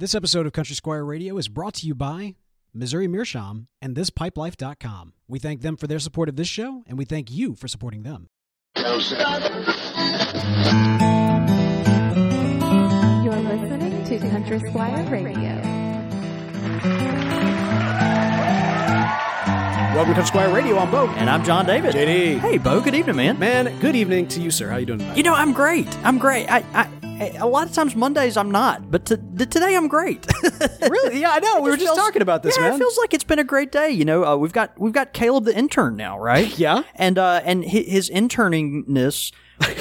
This episode of Country Squire Radio is brought to you by Missouri Meerschaum and ThisPipelife.com. We thank them for their support of this show, and we thank you for supporting them. You're listening to Country Squire Radio. Welcome to Country Squire Radio. I'm Bo. And I'm John David. JD. Hey, Bo. Good evening, man. Man, good evening to you, sir. How you doing tonight? You know, I'm great. I'm great. I, I, a lot of times Mondays I'm not, but to, today I'm great. really? Yeah, I know. We were just feels- talking about this, yeah, man. It feels like it's been a great day. You know, uh, we've got we've got Caleb the intern now, right? Yeah. and uh, and hi- his interningness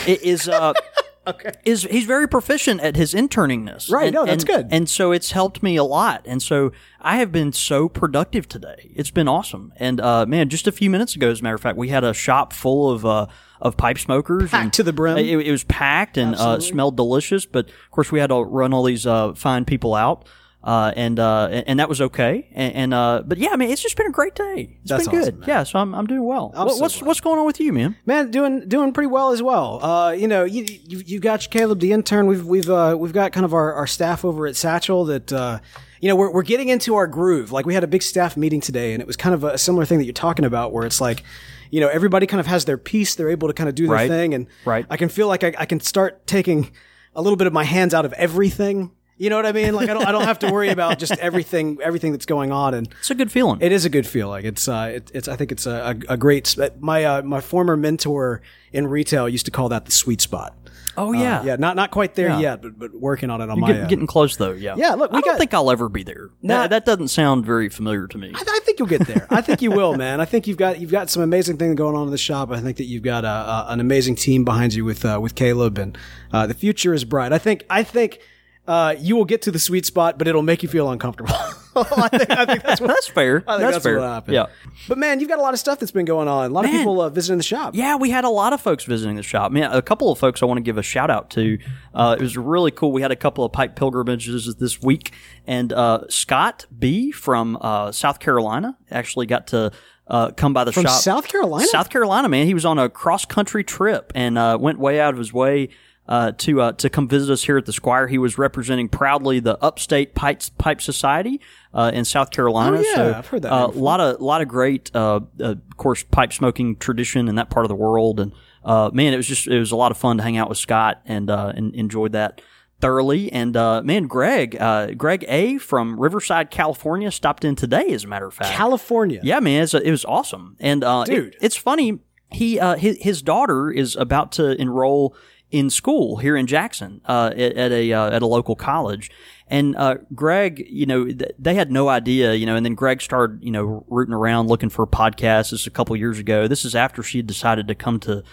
is. Uh, okay. is he's very proficient at his interningness. Right, And- no, that's and- good. And so it's helped me a lot. And so I have been so productive today. It's been awesome. And uh, man, just a few minutes ago, as a matter of fact, we had a shop full of uh, of pipe smokers Packed and- to the brim. It, it was packed and uh, smelled delicious. But of course, we had to run all these uh, fine people out. Uh, and uh, and that was okay, and, and uh, but yeah, I mean, it's just been a great day. It's That's been awesome, good, man. yeah. So I'm, I'm doing well. I'm What- so what's glad. what's going on with you, man? Man, doing doing pretty well as well. Uh, you know, you you, you got Caleb the intern. We've we've uh, we've got kind of our, our staff over at Satchel that uh, you know we're we're getting into our groove. Like we had a big staff meeting today, and it was kind of a similar thing that you're talking about, where it's like. You know, everybody kind of has their piece. They're able to kind of do their Right. thing, and Right. I can feel like I, I can start taking a little bit of my hands out of everything. You know what I mean? Like I don't I don't have to worry about just everything everything that's going on, and It's a good feeling. it is a good feeling. It's uh, it, it's I think it's a, a, a great. sp- My uh, my former mentor in retail used to call that the sweet spot. oh yeah, Uh, yeah, not not quite there Yeah. yet, but but working on it on You're my getting, end. getting close though. Yeah. Yeah, look, we I don't got- think I'll ever be there. Nah. that, that doesn't sound very familiar to me. I, I think you'll get there. I think you will, man. I think you've got you've got some amazing things going on in the shop. I think that you've got a, a, an amazing team behind you with uh, with Caleb, and uh, the future is bright. I think I think uh, you will get to the sweet spot, but it'll make you feel uncomfortable. I think I think that's what That's fair. I think that's, that's, fair. what happened. Yeah. But man, you've got a lot of stuff that's been going on. A lot of people uh, visiting the shop. Yeah, we had a lot of folks visiting the shop. Man, a couple of folks I want to give a shout out to. Uh, it was really cool. We had a couple of pipe pilgrimages this week, and uh, Scott B from uh, South Carolina actually got to uh, come by the From shop. South Carolina? South Carolina, man. He was on a cross country trip and uh, went way out of his way. Uh, to uh, to come visit us here at the Squire, he was representing proudly the Upstate Pipe Pipe Society uh, in South Carolina. Oh, yeah, so, I've heard that uh, a lot of lot of great, uh, uh, of course, pipe smoking tradition in that part of the world, and uh, man, it was just it was a lot of fun to hang out with Scott and uh, and enjoyed that thoroughly. And uh, man, Greg, uh, Greg A from Riverside, California, stopped in today. As a matter of fact, California. yeah, man, it's, it was awesome. And uh, it- Dude. it's funny. He uh, his, his daughter is about to enroll in school here in Jackson uh, at, at a uh, at a local college. And uh, Greg, you know, th- they had no idea, you know. And then Greg started, you know, rooting around looking for podcasts. This is a couple years ago. This is after she decided to come to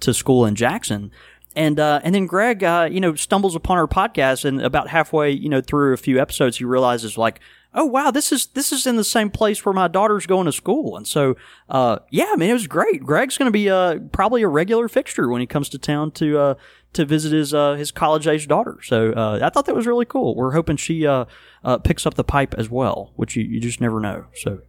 to school in Jackson. And uh, and then Greg, uh, you know, stumbles upon her podcast, and about halfway, you know, through a few episodes, he realizes like, oh wow, this is this is in the same place where my daughter's going to school, and so uh, yeah, I mean, it was great. Greg's going to be uh, probably a regular fixture when he comes to town to uh, to visit his uh, his college age daughter. So uh, I thought that was really cool. We're hoping she uh, uh, picks up the pipe as well, which you, you just never know. So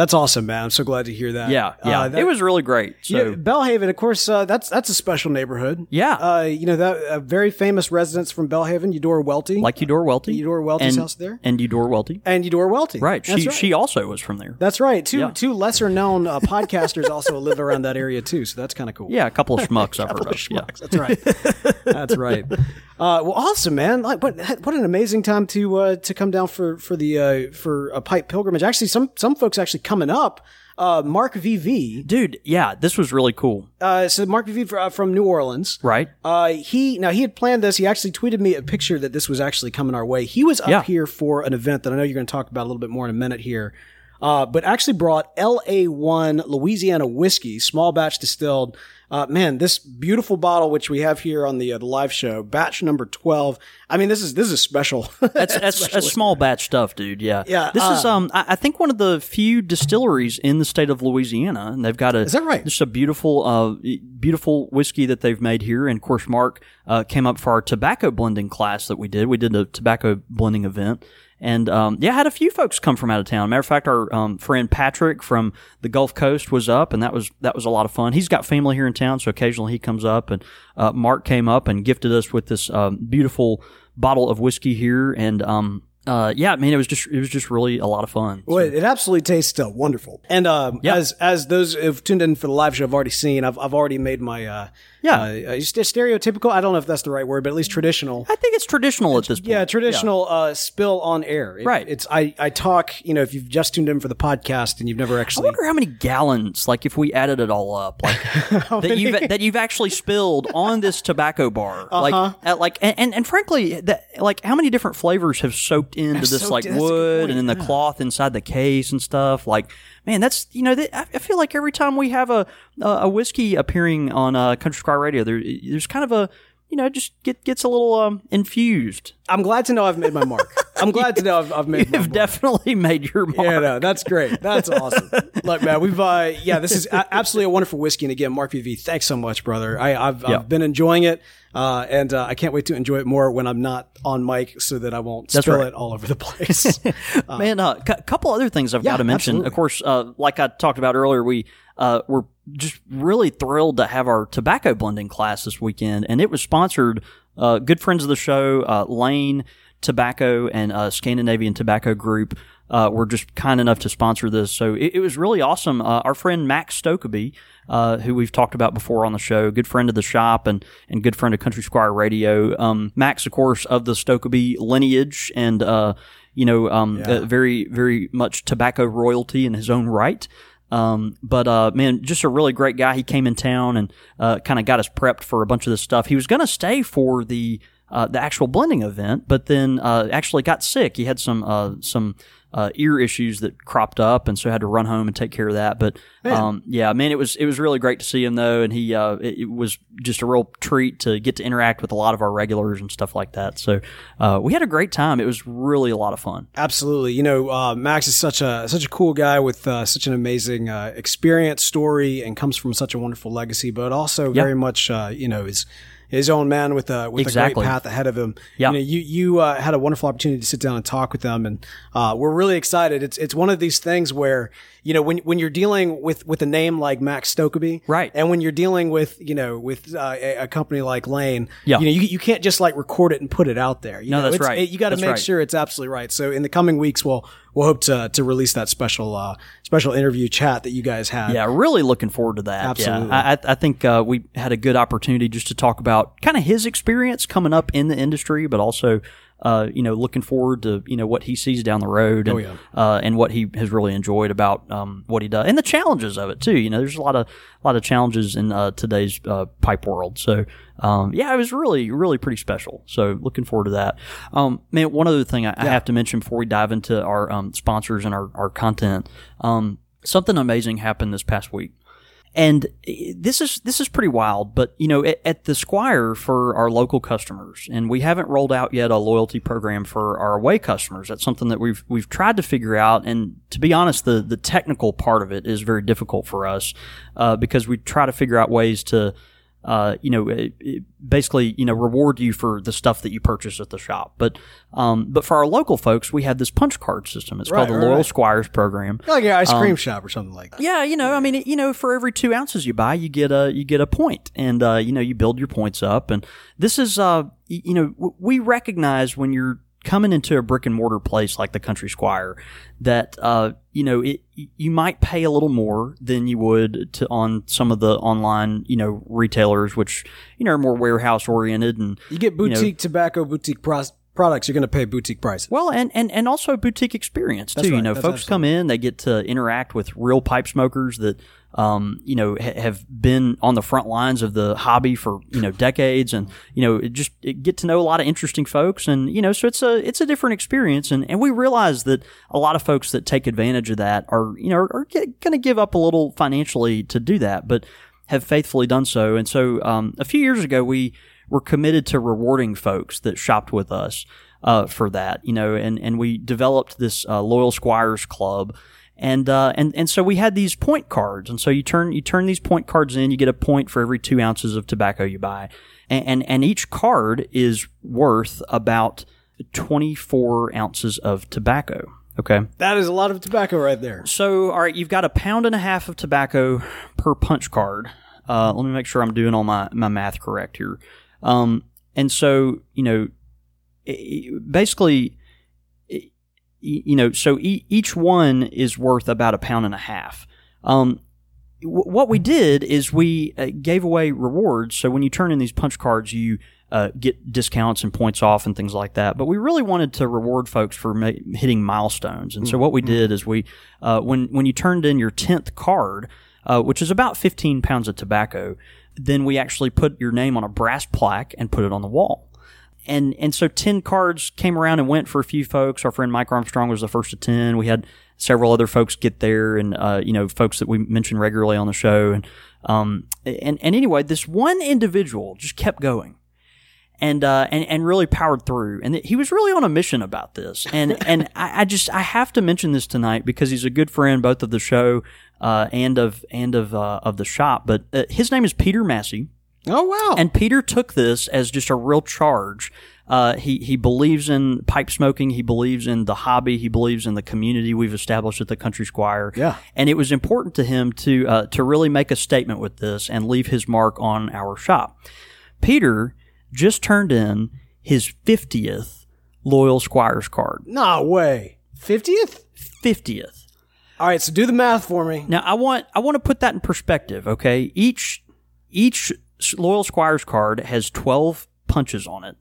That's awesome, man. I'm so glad to hear that. yeah, yeah, Uh, that- it was really great. So You know, Belhaven, of course, uh, that's that's a special neighborhood. Yeah. Uh, you know that uh, very famous residents from Belhaven, Eudora Welty, like Eudora Welty, Eudora Welty's and, house there? and Eudora Welty, and Eudora Welty. right? That's She right. she also was from there. That's right. Two Yeah. two lesser known uh, podcasters also live around that area too, so that's kind of cool. Yeah, a couple of schmucks I've heard of. Yeah. Schmucks. That's right. That's right. Uh, well, awesome, man! Like, what what an amazing time to uh, to come down for for the uh, for a pipe pilgrimage. Actually, some some folks actually coming up. Uh, Mark VV. Dude, yeah, this was really cool. Uh, so Mark VV fr- uh, from New Orleans. Right? Uh, he now he had planned this. He actually tweeted me a picture that this was actually coming our way. He was up Yeah. here for an event that I know you're going to talk about a little bit more in a minute here. Uh, but actually brought LA1 Louisiana whiskey, small batch distilled. Uh, man, this beautiful bottle, which we have here on the, uh, the live show, batch number 12. I mean, this is, this is special. That's that's, that's small batch stuff, dude. Yeah, Yeah, This is uh, um, I, I think one of the few distilleries in the state of Louisiana, and they've got a Is that right? Just a beautiful, uh, beautiful whiskey that they've made here. And of course, Mark uh, came up for our tobacco blending class that we did. We did a tobacco blending event. And um, yeah, had a few folks come from out of town. Matter of fact, our um, friend Patrick from the Gulf Coast was up, and that was that was a lot of fun. He's got family here in town, so occasionally he comes up. And uh, Mark came up and gifted us with this um, beautiful bottle of whiskey here, and um, uh, yeah, I mean, it was just it was just really a lot of fun. Well, it absolutely tastes uh, wonderful. And um, Yeah. as as those who've tuned in for the live show have already seen, I've I've already made my uh, Yeah. uh, uh, stereotypical. I don't know if that's the right word, but at least traditional. I think it's traditional at this point. Yeah, traditional Uh, spill on air. It- Right. It's I I talk. You know, if you've just tuned in for the podcast and you've never actually, I wonder how many gallons, like if we added it all up, like that you've that you've actually spilled on this tobacco bar, Uh-huh. like at, like and, and and frankly, that like how many different flavors have soaked into this soaked like in, that's a good wood and then the cloth inside the case and stuff. Like, man, that's you know, that, I feel like every time we have a a, whiskey appearing on uh, Country Squire Radio, there there's kind of a you know just get gets a little um, infused. I'm glad to know I've made my mark. I'm glad to know I've, I've made You've definitely made your mark. Yeah, no, that's great. That's awesome. Look, man, we've uh, yeah, this is a- absolutely a wonderful whiskey. And again, Mark PV, thanks so much, brother. I, I've, Yeah. I've been enjoying it, uh, and uh, I can't wait to enjoy it more when I'm not on mic, so that I won't That's spill right. it all over the place. Man, a uh, cou- couple other things I've Yeah, got to mention. absolutely. Of course, uh, like I talked about earlier, we uh, were just really thrilled to have our tobacco blending class this weekend, and it was sponsored. Uh, good friends of the show, uh, Lane Tobacco and uh, Scandinavian Tobacco Group. Uh, were just kind enough to sponsor this, so it, it was really awesome. Uh, our friend Max Stokkebye, uh, who we've talked about before on the show, good friend of the shop and and good friend of Country Squire Radio. Um, Max, of course, of the Stokkebye lineage, and uh, you know, um, uh, very, very much tobacco royalty in his own right. Um, but uh, man, just a really great guy. He came in town and uh, kind of got us prepped for a bunch of this stuff. He was going to stay for the uh, the actual blending event, but then uh, actually got sick. He had some uh, some uh, ear issues that cropped up, and so had to run home and take care of that. But um, yeah, man, it was it was really great to see him though, and he uh, it, it was just a real treat to get to interact with a lot of our regulars and stuff like that. So uh, we had a great time. It was really a lot of fun. Absolutely. You know, uh, Max is such a such a cool guy with uh, such an amazing uh, experience, story, and comes from such a wonderful legacy. But also very much, uh, you know, is his own man with a with a great path ahead of him. Yeah. You know, you you uh, had a wonderful opportunity to sit down and talk with them, and uh, we're really excited. It's it's one of these things where you know when when you're dealing with with a name like Max Stokkebye, Right. and when you're dealing with you know with uh, a, a company like Lane, Yeah. you know you, you can't just like record it and put it out there. You No, know, that's right. it- you got to make right. sure it's absolutely right. So in the coming weeks, we'll we'll hope to to release that special uh, special interview chat that you guys had. Yeah, really looking forward to that. Absolutely. Yeah, I, I- I think uh, we had a good opportunity just to talk about kind of his experience coming up in the industry, but also, uh, you know, looking forward to you know what he sees down the road and yeah. uh, and what he has really enjoyed about um, what he does and the challenges of it too. You know, there's a lot of a lot of challenges in uh, today's uh, pipe world. So. Um, yeah, it was really, really pretty special. So looking forward to that. Um, man, one other thing I, I have to mention before we dive into our um, sponsors and our, our content. Um, something amazing happened this past week. And eh, this is this is pretty wild, but you know, at, at the Squire for our local customers, and we haven't rolled out yet a loyalty program for our away customers. That's something that we've we've tried to figure out, and to be honest, the the technical part of it is very difficult for us uh, because we try to figure out ways to uh, you know, it, it basically, you know, reward you for the stuff that you purchase at the shop. But, um, but for our local folks, we had this punch card system. It's Right, called the right, Loyal right. Squires program. like an ice Um, cream shop or something like that. Yeah, you know, I mean, it- you know, for every two ounces you buy, you get a you get a point, and uh, you know, you build your points up. And this is, uh, y- you know, w- we recognize when you're coming into a brick and mortar place like the Country Squire that uh, you know it you might pay a little more than you would to on some of the online you know retailers, which you know are more warehouse oriented and You get know- boutique tobacco, boutique pros- products. You're going to pay boutique prices. Well, and, and, and also boutique experience too. That's You know, That's folks come in, they get to interact with real pipe smokers that, um, you know, ha- have been on the front lines of the hobby for you know decades, and you know, it just it get to know a lot of interesting folks, and you know, so it's a it's a different experience, and, and we realize that a lot of folks that take advantage of that are you know are going to give up a little financially to do that, but have faithfully done so, and so um, a few years ago we were committed to rewarding folks that shopped with us uh, for that, you know, and, and we developed this uh, loyal squires club, and uh, and and so we had these point cards, and so you turn you turn these point cards in, you get a point for every two ounces of tobacco you buy, and and, and each card is worth about twenty four ounces of tobacco. Okay. That is a lot of tobacco right there. So, all right, you've got a pound and a half of tobacco per punch card. Uh, let me make sure I'm doing all my, my math correct here. Um, and so, you know, basically, you know, so each one is worth about a pound and a half. Um, what we did is we uh, gave away rewards. So when you turn in these punch cards, you uh, get discounts and points off and things like that. But we really wanted to reward folks for ma- hitting milestones. And so what we did is we, uh, when when you turned in your tenth card, uh, which is about fifteen pounds of tobacco, then we actually put your name on a brass plaque and put it on the wall. And and so 10 cards came around and went for a few folks. Our friend mike armstrong was the first of 10 we had several other folks get there and uh, you know folks that we mention regularly on the show. And um and and anyway this one individual just kept going and uh, and and really powered through. And he was really on a mission about this. And and I, I just I have to mention this tonight because he's a good friend both of the show uh, and of and of uh, of the shop. But uh, his name is Peter Massey. Oh wow! And Peter took this as just a real charge. Uh, he he believes in pipe smoking. He believes in the hobby. He believes in the community we've established at the Country Squire. Yeah. and it was important to him to uh, to really make a statement with this and leave his mark on our shop. Peter just turned in his fiftieth loyal Squires card. no way. Fiftieth. Fiftieth. All right, so do the math for me. Now I want I want to put that in perspective. Okay, each each loyal Squires card has twelve punches on it,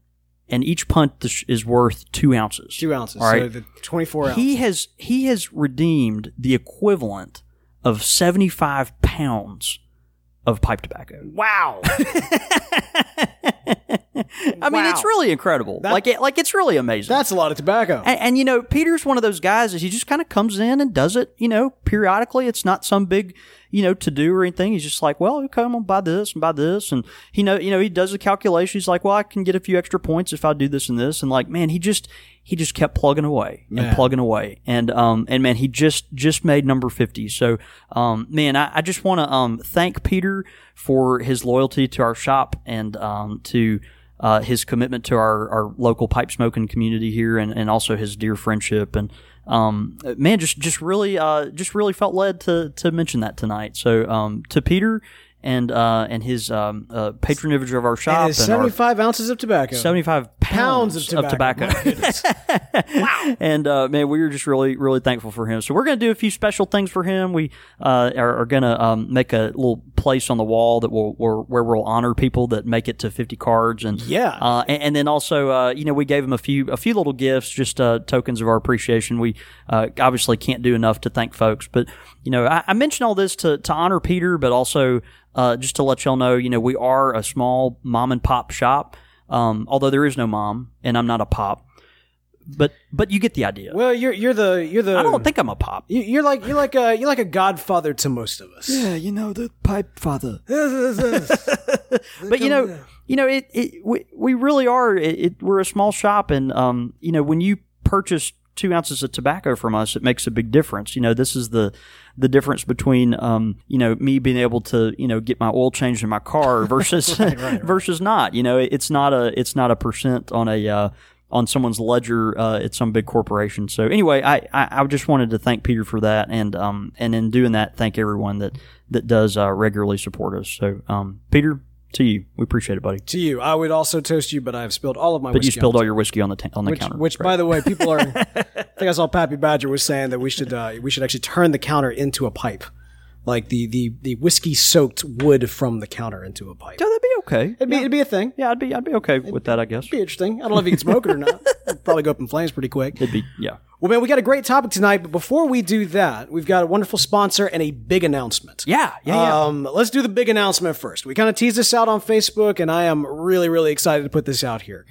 and each punch is worth two ounces. Two ounces. All right. So the twenty-four ounces. He has he has redeemed the equivalent of seventy five pounds of pipe tobacco. wow. I mean, Wow. it's really incredible. That- like it, like it's really amazing. That's a lot of tobacco. And, and you know, Peter's one of those guys that he just kind of comes in and does it, you know, periodically. It's not some big, you know, to do or anything. He's just like, well, okay, I'm gonna buy this and buy this, and he know, you know, he does the calculation. He's like, well, I can get a few extra points if I do this and this, and like, man, he just he just kept plugging away and Man. plugging away, and um and man, he just just made number fifty. So um man, I, I just want to um thank Peter for his loyalty to our shop and um to uh, his commitment to our, our local pipe smoking community here and, and also his dear friendship. And um, man just just really uh, just really felt led to to mention that tonight. So um, to Peter and uh, and his um, uh, patronage of our shop and and our seventy-five ounces of tobacco. 75 pounds, Pounds of tobacco. My goodness. wow. And uh, man, we were just really, really thankful for him. So we're going to do a few special things for him. We uh, are, are going to um, make a little place on the wall that will where, where we'll honor people that make it to 50 cards. And Yeah. uh, and, and then also, uh, you know, we gave him a few a few little gifts, just uh, tokens of our appreciation. We uh, obviously can't do enough to thank folks, but you know, I, I mentioned all this to to honor Peter, but also uh, just to let y'all know, you know, we are a small mom and pop shop. Um, although there is no mom, and I'm not a pop, but but you get the idea. Well, you're you're the you're the. I don't think I'm a pop. You- You're like you're like a you're like a godfather to most of us. Yeah, you know the pipe father. but you know, you know, it, it we, we really are. It, it, we're a small shop, and um, you know, when you purchase two ounces of tobacco from us, it makes a big difference. You know, this is the the difference between um, you know, me being able to you know get my oil changed in my car versus versus not. You know, it's not a it's not a percent on a uh, on someone's ledger uh, at some big corporation. So anyway, I, I, I just wanted to thank Peter for that, and um and in doing that, thank everyone that that does uh, regularly support us. So um Peter, to you, we appreciate it, buddy. To you, I would also toast you, but I have spilled all of my. But you spilled all your whiskey on the ta- on the which, counter, which Right. by the way, people are. I think I saw Pappy Badger was saying that we should uh, we should actually turn the counter into a pipe, like the the the whiskey soaked wood from the counter into a pipe. yeah, that'd be okay. It'd be it'd be a thing. Yeah, I'd be I'd be okay with that. I guess It'd be interesting. I don't know if you can smoke it or not. It'd probably go up in flames pretty quick. it'd be yeah. Well, man, we got a great topic tonight, but before we do that, we've got a wonderful sponsor and a big announcement. Yeah, yeah, yeah. Um, let's do the big announcement first. We kind of teased this out on Facebook, and I am really, really excited to put this out here.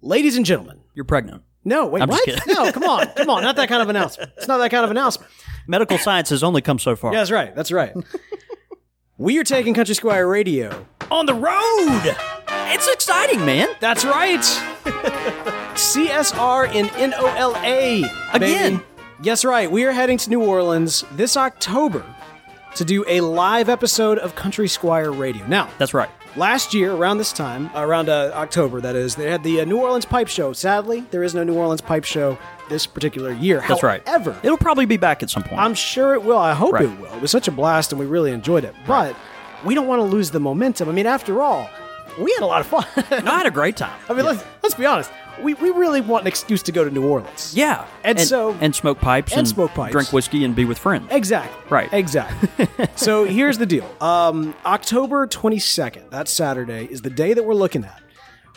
Ladies and gentlemen, You're pregnant. no, wait, I'm what? No, come on, come on, not that kind of announcement. It's not that kind of announcement. Medical science has only come so far. Yeah, that's right. That's right. we are taking Country Squire Radio on the road. It's exciting, man. That's right. CSR in NOLA. Again. baby. Yes, right. We are heading to New Orleans this October to do a live episode of Country Squire Radio. Now, That's right. last year around this time, around uh, October, that is, they had the uh, New Orleans Pipe Show. Sadly, there is no New Orleans Pipe Show this particular year. That's right. However, It'll probably be back at some point. I'm sure it will. I hope Right. it will. It was such a blast and we really enjoyed it. But we don't want to lose the momentum. I mean, after all, we had a lot of fun. No, I had a great time. I mean, let's, let's be honest. we, we really want an excuse to go to New Orleans. Yeah, And so- and smoke pipes and smoke pipes. drink whiskey and be with friends. Exactly. Right. Exactly. so here's the deal. Um, October 22nd, that Saturday, is the day that we're looking at.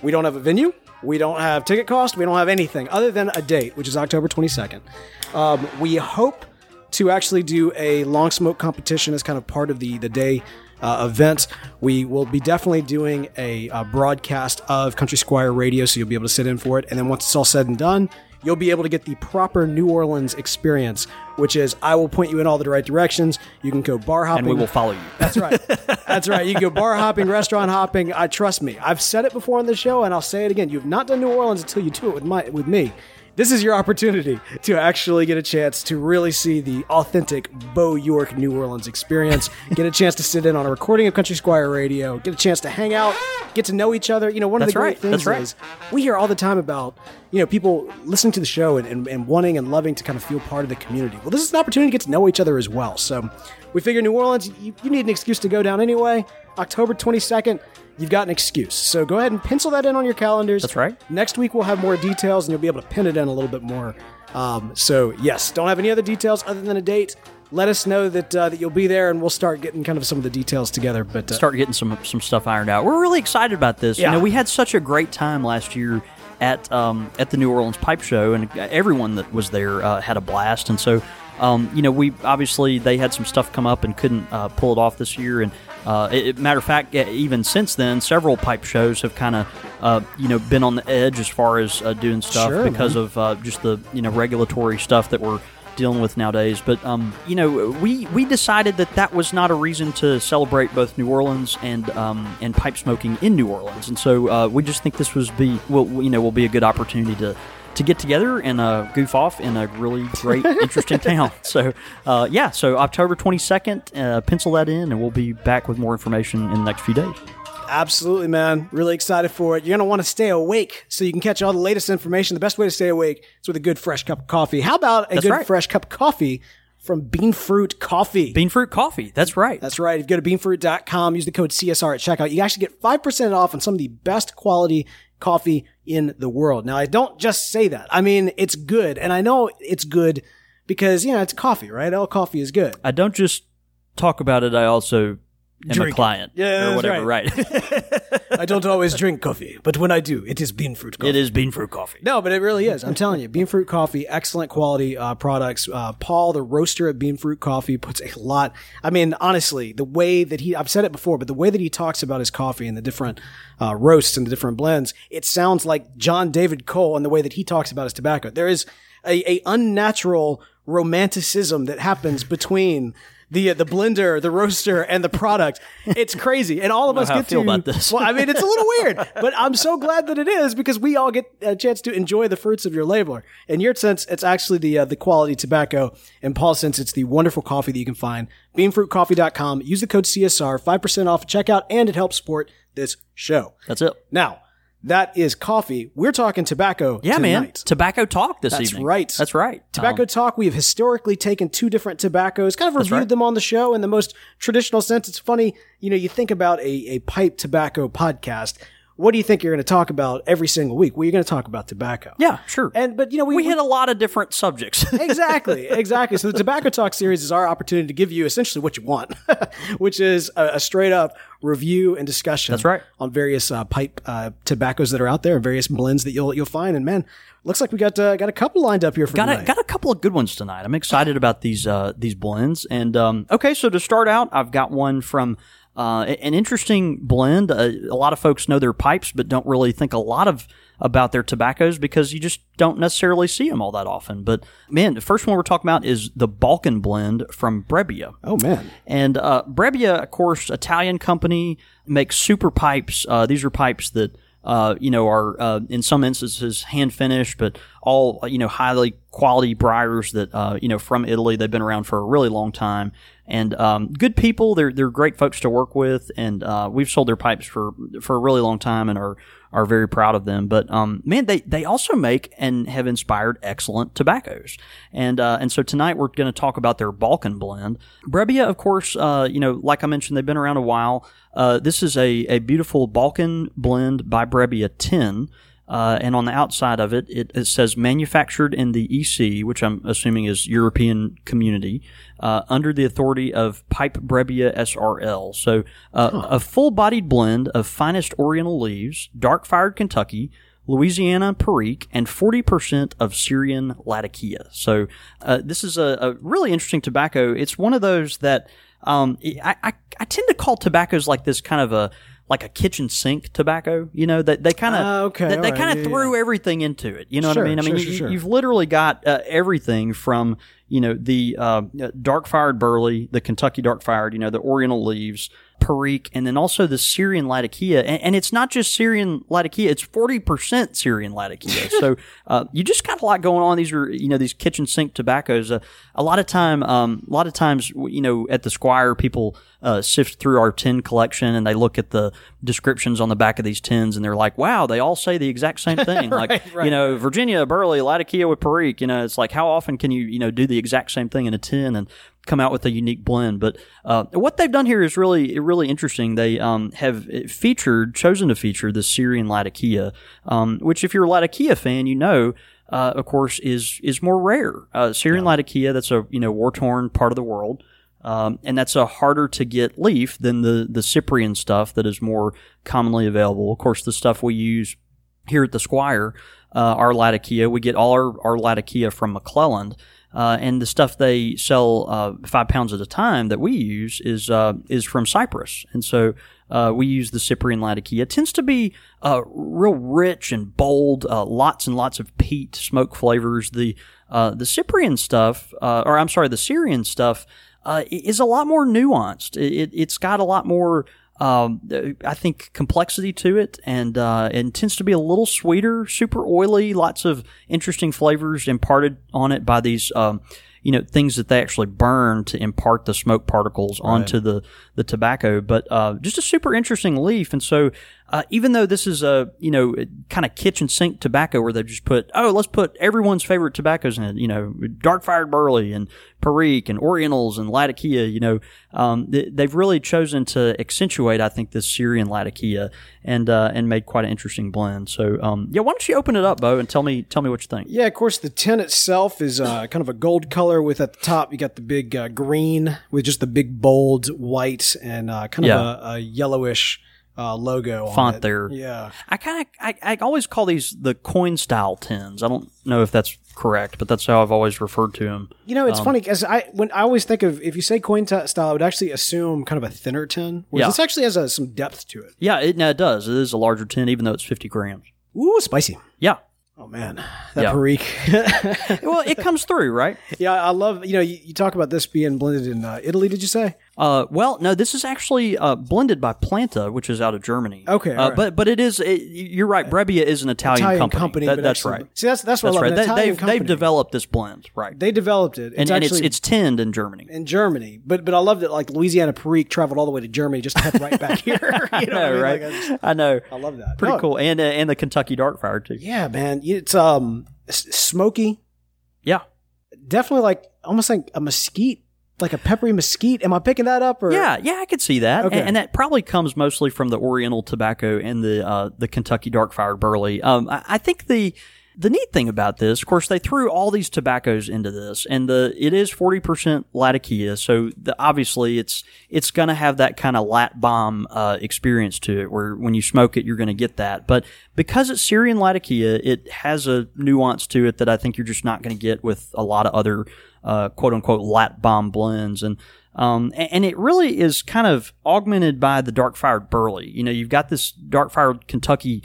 We don't have a venue. We don't have ticket cost. We don't have anything other than a date, which is October 22nd. Um, we hope to actually do a long smoke competition as kind of part of the the day uh, event. We will be definitely doing a, uh broadcast of Country Squire Radio, so you'll be able to sit in for it. And then once it's all said and done, you'll be able to get the proper New Orleans experience, which is I will point you in all the right directions. You can go bar hopping. and we will follow you. That's right. That's right. You can go bar hopping, restaurant hopping. I trust me. I've said it before on the show, and I'll say it again. You've not done New Orleans until you do it with my with me. This is your opportunity to actually get a chance to really see the authentic Bo York New Orleans experience. get a chance to sit in on a recording of Country Squire Radio. Get a chance to hang out, get to know each other. You know, one of That's the great right. things That's right. is we hear all the time about you know people listening to the show and, and, and wanting and loving to kind of feel part of the community well this is an opportunity to get to know each other as well so we figure new orleans you, you need an excuse to go down anyway october 22nd you've got an excuse so go ahead and pencil that in on your calendars That's right. next week we'll have more details and you'll be able to pin it in a little bit more um, so yes don't have any other details other than a date let us know that uh, that you'll be there and we'll start getting kind of some of the details together but uh, Start getting some some stuff ironed out. We're really excited about this. Yeah. You know, we had such a great time last year at um, at the New Orleans Pipe Show, and everyone that was there uh, had a blast. And so, um, you know, we obviously they had some stuff come up and couldn't uh, pull it off this year. And uh, it, matter of fact, even since then, several pipe shows have kind of uh, you know been on the edge as far as uh, doing stuff Sure, because of uh, just the you know regulatory stuff that we're dealing with nowadays. But um, you know, we we decided that that was not a reason to celebrate both New Orleans and um, and pipe smoking in New Orleans, and so uh, we just think this was be will you know will be a good opportunity to. To get together and uh, goof off in a really great, interesting town. So, uh, yeah, so October 22nd, uh, pencil that in, and we'll be back with more information in the next few days. Absolutely, man. Really excited for it. You're going to want to stay awake so you can catch all the latest information. The best way to stay awake is with a good fresh cup of coffee. How about a That's good right. fresh cup of coffee from Bean Fruit Coffee? Bean fruit coffee. That's right. That's right. If you go to beanfruit.com, use the code CSR at checkout, you actually get 5% off on some of the best quality coffee in the world. Now, I don't just say that. I mean, it's good. And I know it's good because, you know, it's coffee, right? All coffee is good. I don't just talk about it. I also am Drink a it. client Yeah, or whatever. right. Right. I don't always drink coffee, but when I do, it is bean fruit coffee. it is bean fruit coffee. No, but it really is. I'm telling you, Bean Fruit Coffee, excellent quality uh, products. Uh, Paul, the roaster at Bean Fruit Coffee, puts a lot. I mean, honestly, the way that he, I've said it before, but the way that he talks about his coffee and the different uh, roasts and the different blends, it sounds like John David Cole and the way that he talks about his tobacco. There is a, a unnatural romanticism that happens between the uh, the blender, the roaster, and the product. It's crazy, and all of us get to. about this. Well, I mean, it's a little weird, but I'm so glad that it is because we all get a chance to enjoy the fruits of your labor. In your sense, it's actually the uh, the quality tobacco. In Paul's sense, it's the wonderful coffee that you can find. Beanfruitcoffee.com. Use the code CSR, five percent off at checkout, and it helps support this show. That's it. Now, that is coffee. We're talking tobacco. Yeah, man. Tobacco talk this That's evening. right. That's right. Tobacco Um, Talk, we have historically taken two different tobaccos, kind of reviewed right. them on the show in the most traditional sense. It's funny, you know, you think about a, a pipe tobacco podcast. What do you think you're going to talk about every single week? Well, you're going to talk about tobacco. yeah, sure. And, but, you know, we, we hit a lot of different subjects. exactly, exactly. So the Tobacco Talk series is our opportunity to give you essentially what you want, which is a, a straight up review and discussion. That's right. On various uh, pipe uh, tobaccos that are out there and various blends that you'll you'll find. And man, looks like we got uh, got a couple lined up here for got a, tonight. got a couple of good ones tonight. I'm excited about these uh, these blends. And um, okay, so to start out, I've got one from uh, an interesting blend. Uh, a lot of folks know their pipes, but don't really think a lot of about their tobaccos because you just don't necessarily see them all that often. But man, the first one we're talking about is the Balkan blend from Brebbia. oh man. And uh, Brebbia, of course, Italian company makes super pipes. Uh, these are pipes that uh, you know are uh, in some instances hand finished, but all you know highly quality briars that uh, you know from Italy. They've been around for a really long time, and um, good people. They're they're great folks to work with, and uh, we've sold their pipes for for a really long time, and are are very proud of them. But um, man, they they also make and have inspired excellent tobaccos, and uh, and so tonight we're going to talk about their Balkan blend. Brebbia, of course, uh, you know, like I mentioned, they've been around a while. Uh, this is a a beautiful Balkan blend by Brebbia 10. Uh, and on the outside of it, it, it says manufactured in the EC, which I'm assuming is European Community, uh, under the authority of Pipe Brebbia SRL. So uh, a full-bodied blend of finest Oriental leaves, dark-fired Kentucky, Louisiana Perique, and 40% of Syrian Latakia. So uh, this is a, a really interesting tobacco. It's one of those that um, I, I, I tend to call tobaccos like this kind of a like a kitchen sink tobacco. You know that they kind of Ah, okay, they, they alright, kind of yeah, threw yeah. everything into it. You know Sure, what I mean? I mean, sure, you, sure, sure. you've literally got uh, everything from you know the uh, dark fired burley, the Kentucky dark fired, you know the Oriental leaves, Perique, and then also the Syrian Latakia. And, and it's not just Syrian Latakia; it's forty percent Syrian Latakia. so uh, you just got a lot going on. These are you know these kitchen sink tobaccos. Uh, a lot of time, um, a lot of times, you know, at the Squire, people uh, sift through our tin collection and they look at the descriptions on the back of these tins and they're like, "Wow, they all say the exact same thing." like you know, Virginia Burley, Latakia with Perique. You know, it's like how often can you you know do the exact same thing in a tin and come out with a unique blend? But uh, what they've done here is really really interesting. They um, have featured, chosen to feature the Syrian Latakia, um, which if you're a Latakia fan, you know. Uh, of course, is is more rare. Uh, Syrian Latakia, that's a you know war torn part of the world. Um, and that's a harder to get leaf than the the Cyprian stuff that is more commonly available. Of course, the stuff we use here at the Squire, uh, our Latakia, we get all our, our Latakia from McClelland. Uh, and the stuff they sell uh, five pounds at a time that we use is uh, is from Cyprus, and so uh, we use the Cyprian Latakia. It tends to be uh, real rich and bold, uh, lots and lots of peat, smoke flavors. The the Cyprian stuff, or I'm sorry, the Syrian stuff, is a lot more nuanced. It, it's got a lot more um, I think complexity to it, and uh, and tends to be a little sweeter, super oily, lots of interesting flavors imparted on it by these. Um, you know things that they actually burn to impart the smoke particles onto the the tobacco, but uh, just a super interesting leaf. And so, uh, even though this is a you know kind of kitchen sink tobacco where they just put oh let's put everyone's favorite tobaccos in it, you know dark fired burley and Perique and Orientals and Latakia, you know um, th- they've really chosen to accentuate I think this Syrian Latakia and uh, and made quite an interesting blend. So um, yeah, why don't you open it up, Bo, and tell me tell me what you think. Yeah, of course, the tin itself is uh, kind of a gold color with at the top, you got the big uh, green with just the big bold white and uh, kind Yeah. of a, a yellowish uh, logo on Font it. there. Yeah. I kind of I, I always call these the coin style tins. I don't know if that's correct, but that's how I've always referred to them. You know, Um, it's funny because I when I always think of if you say coin t- style, I would actually assume kind of a thinner tin. Whereas Yeah. this actually has a, some depth to it. Yeah, it, no, it does. It is a larger tin, even though it's fifty grams. Ooh, spicy. Yeah. Oh man, that Yeah. Perique. Well, it comes through, right? yeah, I love. You know, you, you talk about this being blended in uh, Italy. Did you say? Uh, well, no, this is actually uh, blended by Planta, which is out of Germany. Okay, uh, right. but but it is. It, you're right. Brebbia is an Italian, Italian company. company. That- that's right. See, that's that's what That's I love. right. They, they've, they've developed this blend, right? They developed it, and, it's and it's it's tinned in Germany. in Germany. But but I love that like Louisiana Perique traveled all the way to Germany just to head right back here. you know, I know, right? Like, I, just- I know. I love that. Pretty cool, and uh, and the Kentucky Dark Fire too. Yeah, man. It's um smoky. Yeah. Definitely like almost like a mesquite, like a peppery mesquite. Am I picking that up? Or Yeah, yeah, I could see that, Okay. and, and that probably comes mostly from the Oriental tobacco and the uh, the Kentucky dark fired burley. Um, I, I think the the neat thing about this, of course, they threw all these tobaccos into this, and the it is forty percent Latakia, so the, obviously it's it's going to have that kind of lat bomb uh, experience to it, where when you smoke it, you're going to get that. But because it's Syrian Latakia, it has a nuance to it that I think you're just not going to get with a lot of other uh, quote unquote lat bomb blends, and um, and it really is kind of augmented by the dark fired burley. You know, you've got this dark fired Kentucky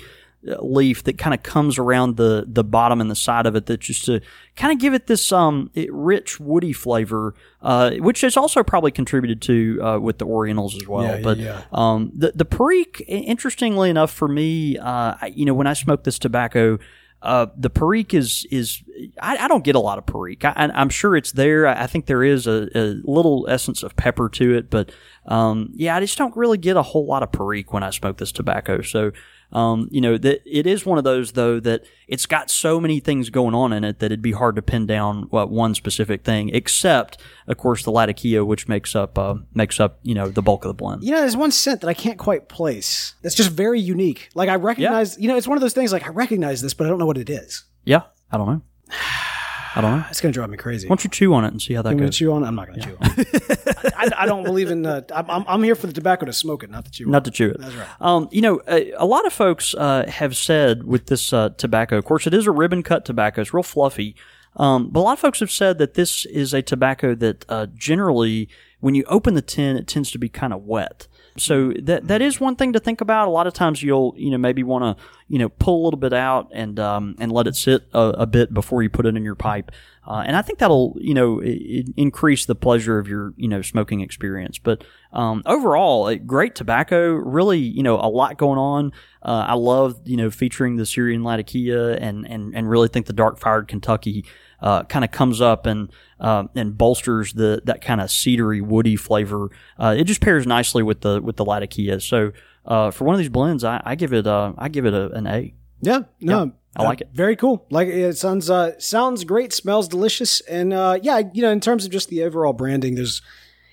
uh, leaf that kind of comes around the the bottom and the side of it that just to kind of give it this um it- rich woody flavor, uh, which has also probably contributed to uh, with the Orientals as well. Yeah, but yeah. um, the the Perique, interestingly enough, for me, uh, I- you know, when I smoke this tobacco. Uh, the Perique is is I, I don't get a lot of Perique. I, I'm sure it's there. I, I think there is a, a little essence of pepper to it, but um, yeah, I just don't really get a whole lot of Perique when I smoke this tobacco. So Um, you know, that it is one of those though that it's got so many things going on in it that it'd be hard to pin down what one specific thing, except of course the Latakia, which makes up uh, makes up you know the bulk of the blend. You know, there's one scent that I can't quite place. That's just very unique. Like I recognize, you know, it's one of those things. Like I recognize this, but I don't know what it is. Yeah, I don't know. I don't know. It's gonna drive me crazy. Why don't you chew on it and see how that I'm goes? chew on. it? I'm not gonna chew on. it. I, I don't believe in. Uh, I'm, I'm- here for the tobacco to smoke it, not to chew. Not to chew it. That's right. Um, you know, a, a lot of folks uh, have said with this uh, tobacco, of course, it is a ribbon cut tobacco. It's real fluffy. Um, but a lot of folks have said that this is a tobacco that uh, generally, when you open the tin, it tends to be kind of wet. So that that is one thing to think about. A lot of times you'll you know maybe want to you know pull a little bit out and um, and let it sit a, a bit before you put it in your pipe. Uh, and I think that'll you know increase the pleasure of your you know smoking experience. But um, overall, a great tobacco. Really, you know, a lot going on. Uh, I love you know featuring the Syrian Latakia and and and really think the dark fired Kentucky uh, kind of comes up and uh, and bolsters the that kind of cedary woody flavor. Uh, it just pairs nicely with the with the Latakia. So uh, for one of these blends, I, I give it uh, I give it a, an A. Yeah, no, I like it. Very cool. Like it sounds uh, sounds great, smells delicious, and uh, yeah, you know, in terms of just the overall branding, there's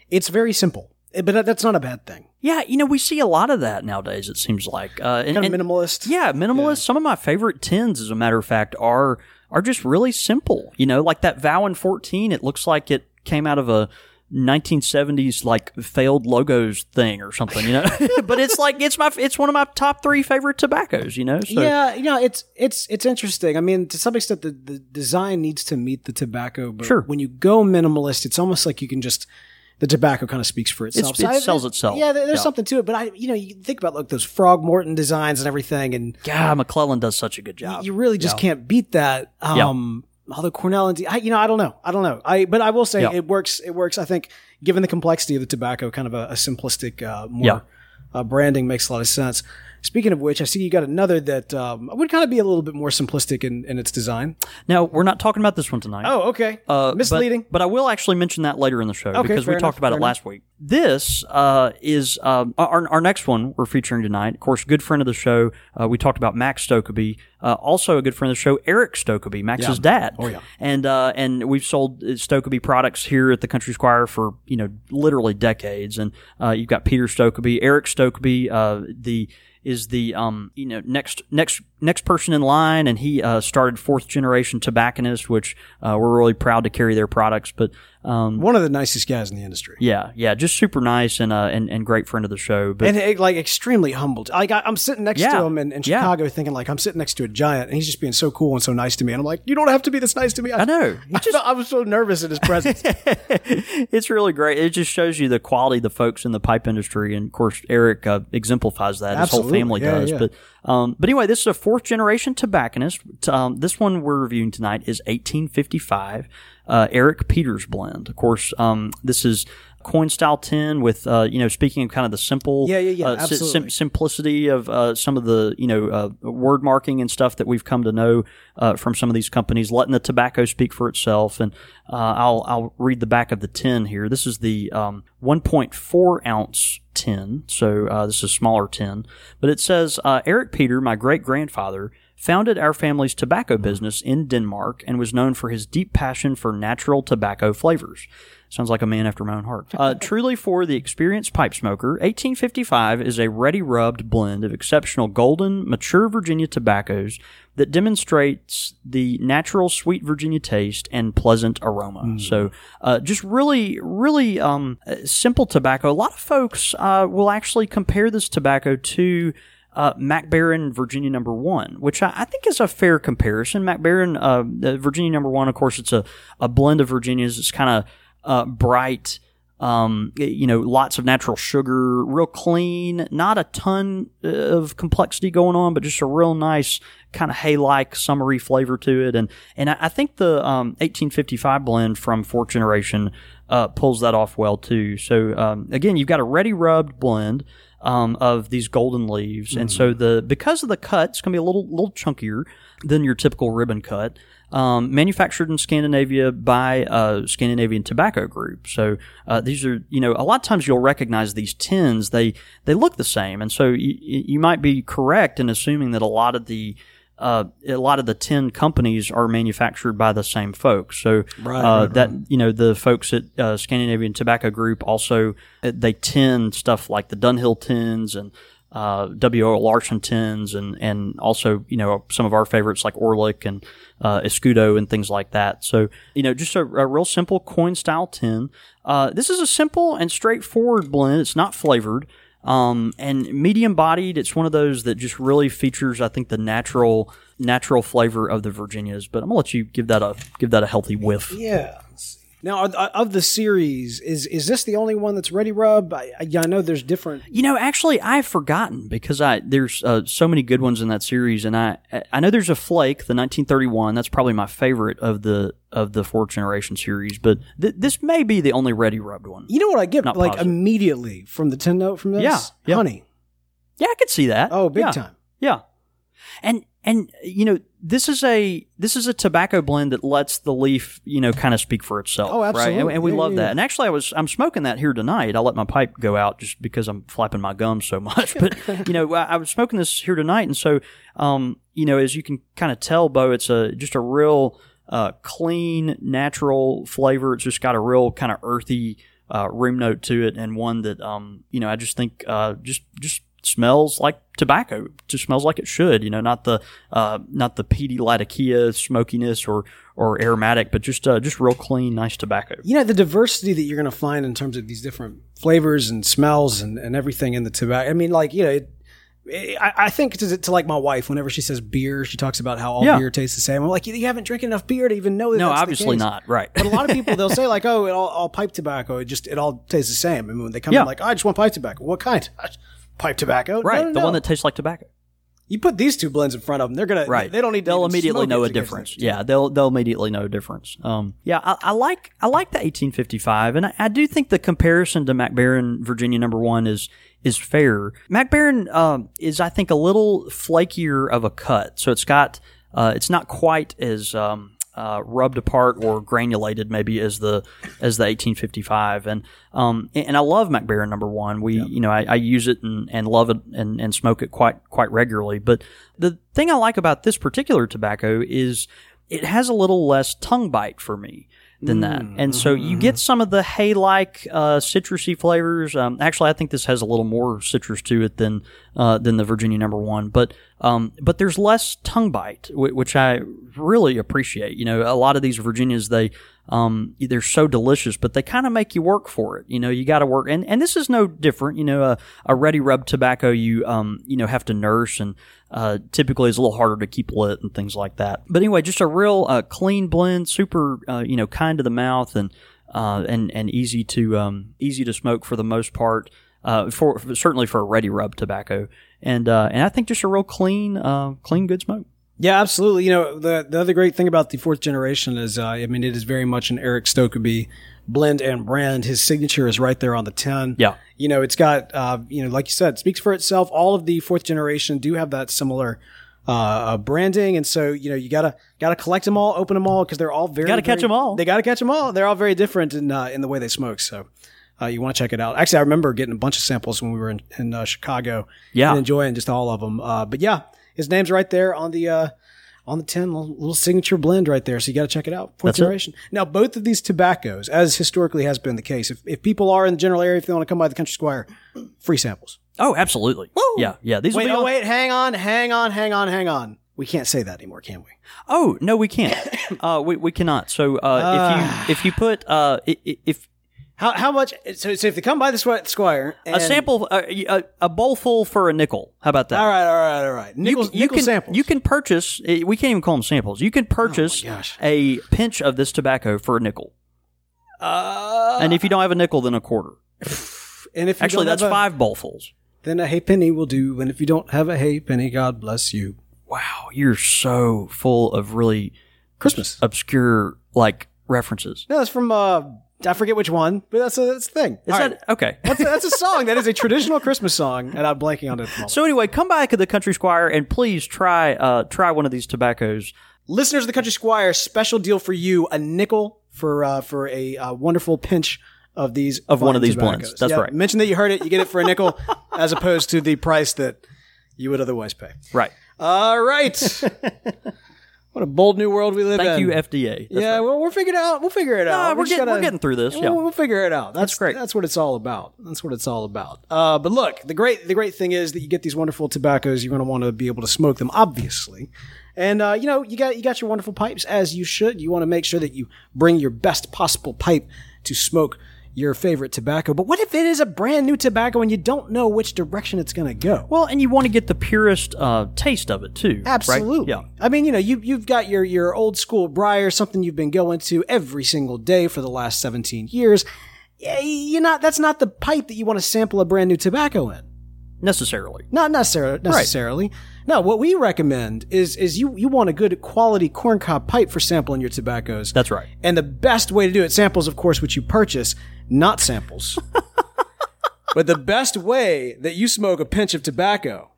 it's very simple, Eh, but that's not a bad thing. Yeah, you know we see a lot of that nowadays. It seems like uh, and, Kind of and- minimalist. Yeah, minimalist. Some of my favorite tins, as a matter of fact, are are just really simple. You know, like that Vow in 14, it looks like it came out of a 1970s like failed logos thing or something, you know. but it's like it's my it's one of my top 3 favorite tobaccos, you know. So yeah, you know, it's it's it's interesting. I mean, to some extent, the, the design needs to meet the tobacco, but Sure. when you go minimalist, it's almost like you can just the tobacco kind of speaks for itself. it I- sells itself. Yeah, there's Yeah. something to it, but I, you know, you think about like those Frog Morton designs and everything, and God, McClelland does such a good job. you really just can't beat that. Um, although Cornell and D, I, you know, I don't know, I don't know. I, but I will say Yeah. it works. It works. I think, given the complexity of the tobacco, kind of a, a simplistic, uh, more Yeah. uh, branding makes a lot of sense. Speaking of which, I see you got another that um, would kind of be a little bit more simplistic in, in its design. Now, we're not talking about this one tonight. Oh, okay. Uh, Misleading. But, I will actually mention that later in the show because we fair talked about it last week. This uh, is um, our, our next one we're featuring tonight. Of course, good friend of the show. Uh, we talked about Max Stokkebye. Uh, also, a good friend of the show, Erik Stokkebye, Max's dad. Oh, yeah. And uh, and we've sold Stokkebye products here at the Country Squire for you know literally decades. And uh, you've got Peter Stokkebye, Erik Stokkebye, uh, the is the um you know next next next person in line, and he uh, started fourth generation tobacconist, which uh, we're really proud to carry their products. But um, One of the nicest guys in the industry. yeah, yeah, just super nice and uh and, and great friend of the show. But And eh, like extremely humbled. Like I, I'm sitting next Yeah. to him in, in Yeah. Chicago, thinking like I'm sitting next to a giant, and he's just being so cool and so nice to me. And I'm like, you don't have to be this nice to me. I know. I, felt- I was so nervous in his presence. it's really great. It just shows you the quality of the folks in the pipe industry, and of course, Eric uh, exemplifies that. His whole family Yeah, does. yeah. But um, but anyway, this is a fourth generation tobacconist. Um, this one we're reviewing tonight is 1855 uh, Erik Peters blend. Of course, um, this is coin style tin with uh, you know speaking of kind of the simple Yeah, yeah, yeah, uh, si- absolutely. simplicity of uh, some of the you know uh, word marking and stuff that we've come to know uh, from some of these companies, letting the tobacco speak for itself. And uh, I'll I'll read the back of the tin here. This is the um, 1.4 ounce tin, so uh, this is a smaller tin, but it says uh, Erik Peter, my great grandfather. Founded our family's tobacco business in Denmark and was known for his deep passion for natural tobacco flavors. Sounds like a man after my own heart. Uh, truly for the experienced pipe smoker, 1855 is a ready rubbed blend of exceptional golden, mature Virginia tobaccos that demonstrates the natural sweet Virginia taste and pleasant aroma. So, uh, just really, really um, simple tobacco. A lot of folks uh, will actually compare this tobacco to uh, Mac Baren Virginia Number One, which I, I think is a fair comparison. Mac Baren uh, Virginia Number One, of course, it's a, a blend of Virginias. It's kind of uh, bright, um, you know, lots of natural sugar, real clean, not a ton uh, of complexity going on, but just a real nice kind of hay-like summery flavor to it. And and I, I think the um, 1855 blend from Fourth Generation uh, pulls that off well too. So um, again, you've got a ready rubbed blend um, of these golden leaves, and so the because of the cut, it's going to be a little little chunkier than your typical ribbon cut. um, manufactured in Scandinavia by uh, Scandinavian Tobacco Group. So uh, these are, you know, a lot of times you'll recognize these tins. They they look the same, and so you, you might be correct in assuming that a lot of the uh, a lot of the tin companies are manufactured by the same folks. So Right, uh, right, that you know the folks at uh, Scandinavian Tobacco Group also uh, they tin stuff like the Dunhill tins and uh, W.O. Larsen tins and and also you know some of our favorites like Orlik and uh, Escudo and things like that. So you know just a, a real simple coin style tin. Uh, this is a simple and straightforward blend. It's not flavored. Um, and medium bodied, it's one of those that just really features, I think, the natural natural flavor of the Virginias. But I'm gonna let you give that a give that a healthy whiff. Yeah. Now, of the series, is is this the only one that's ready rub? I, I, yeah, I know there's different. You know, actually, I've forgotten because I there's uh, so many good ones in that series, and I I know there's a Flake, the 1931. That's probably my favorite of the of the fourth generation series, but th- this may be the only ready rubbed one. You know what I get Not like positive. immediately from the tin note from this? Yeah, yeah. honey. Yeah, I could see that. Oh, big Yeah. time. Yeah. And and you know, this is a this is a tobacco blend that lets the leaf, you know, kind of speak for itself. Oh, Right? And, absolutely. and we Yeah, love yeah, that. And actually I was I'm smoking that here tonight. I let my pipe go out just because I'm flapping my gums so much. But you know, I, I was smoking this here tonight and so um, you know, as you can kind of tell, Bo, it's a just a real uh, clean, natural flavor. It's just got a real kind of earthy uh, room note to it, and one that um, you know I just think uh, just just smells like tobacco. Just smells like it should. You know, not the uh, not the peaty latakia smokiness or or aromatic, but just uh, just real clean, nice tobacco. You know the diversity that you're going to find in terms of these different flavors and smells and, and everything in the tobacco. I mean, like you know, it, I, I think to, to like my wife, whenever she says beer, she talks about how all Yeah. beer tastes the same. I'm like, you, you haven't drank enough beer to even know that. No, obviously not. Right. But a lot of people they'll say like, oh, it all, all pipe tobacco. It just it all tastes the same. I mean, when they come Yeah. in like, oh, I just want pipe tobacco. What kind? Pipe tobacco. right. No, no, the no. one that tastes like tobacco. you put these two blends in front of them, they're gonna Right. They don't need. They'll immediately know a difference. Yeah, they'll they'll immediately know a difference. Um, yeah, I, I like I like the 1855, and I, I do think the comparison to Mac Baren Virginia Number One is is fair. Mac Baren um, is I think a little flakier of a cut, so it's got uh, it's not quite as um, uh, rubbed apart or granulated maybe as the as the 1855 and um and I love Mac Baren number one. We you know I, I use it and, and love it and, and smoke it quite quite regularly. But the thing I like about this particular tobacco is it has a little less tongue bite for me than that and so you get some of the hay like uh, citrusy flavors um, actually I think this has a little more citrus to it than uh, than the Virginia number one but um, but there's less tongue bite wh- which I really appreciate you know a lot of these Virginias they um, they're so delicious, but they kind of make you work for it. You know, you got to work, and, and this is no different. You know, a, a ready rub tobacco you um, you know have to nurse, and uh, typically is a little harder to keep lit and things like that. But anyway, just a real uh, clean blend, super uh, you know kind to the mouth, and uh, and and easy to um, easy to smoke for the most part. Uh, for, certainly for a ready rub tobacco, and and I think just a real clean, clean good smoke. Yeah, absolutely. You know, the the other great thing about the fourth generation is, uh, I mean, it is very much an Erik Stokkebye blend and brand. His signature is right there on the tin. Yeah. You know, it's got, uh, you know, like you said, speaks for itself. All of the fourth generation do have that similar uh, uh, branding, and so you know, you gotta gotta collect them all, open them all, because they're all very Gotta catch very- 'em all. They gotta catch them all. They're all very different in uh, in the way they smoke. So. Uh, you want to check it out. Actually, I remember getting a bunch of samples when we were in, in uh, Chicago. Yeah. and enjoying just all of them. Uh, but yeah, his name's right there on the uh, on the tin, little, little signature blend right there. So you got to check it out. Fourth That's it. generation. Now, both of these tobaccos, as historically has been the case, if, if people are in the general area, if they want to come by the Country Squire, free samples. Oh, absolutely. Yeah, yeah. These will Wait, be oh on- wait, hang on, hang on, hang on, hang on. We can't say that anymore, can we? Oh no, we can't. uh, we we cannot. So uh, if you if you put uh, if How how much? So, so if they come by the Squire, and, a sample uh, a, a bowl full for a nickel, how about that? All right, all right, all right. You, Nickel, you nickel can samples. you can purchase. eh, We can't even call them samples. You can purchase gosh. a pinch of this tobacco for a nickel, Uh, and if you don't have a nickel, then a quarter. and if you Actually, that's a- five bowlfuls. Then a hay penny will do. And if you don't have a hay penny, God bless you. Wow, you're so full of really Christmas. obscure like references. No, that's from uh, I forget which one, but that's a, that's the thing. Is All that right. okay? That's a, that's a song. That is a traditional Christmas song, and I'm blanking on it. So anyway, come by to the Country Squire and please try uh, try one of these tobaccos. listeners of the Country Squire, special deal for you: a nickel for uh, for a uh, wonderful pinch of these Of one of these blends. That's Yeah, right. Mention that you heard it. You get it for a nickel, as opposed to the price that you would otherwise pay. Right. All right. what a bold new world we live in. Thank you, FDA. That's yeah, right. well, we're figure it out. We'll figure it out. we're just getting- we're getting through this, We'll, yeah. we'll figure it out. That's, great. That's what it's all about. That's what it's all about. Uh, but look, the great the great thing is that you get these wonderful tobaccos. You're going to want to be able to smoke them, obviously. And uh, you know, you got you got your wonderful pipes as you should. You want to make sure that you bring your best possible pipe to smoke your favorite tobacco. But what if it is a brand new tobacco and you don't know which direction it's going to go? Well, and you want to get the purest uh, taste of it too. right? Absolutely. Yeah. I mean, you know, you you've got your your old school briar, something you've been going to every single day for the last 17 years. Yeah, you're not that's not the pipe that you want to sample a brand new tobacco in. Necessarily. Not necessarily necessarily. No, what we recommend is is you you want a good quality corncob pipe for sampling your tobaccos. That's right. And the best way to do it, samples, of course, which you purchase, not samples. but the best way that you smoke a pinch of tobacco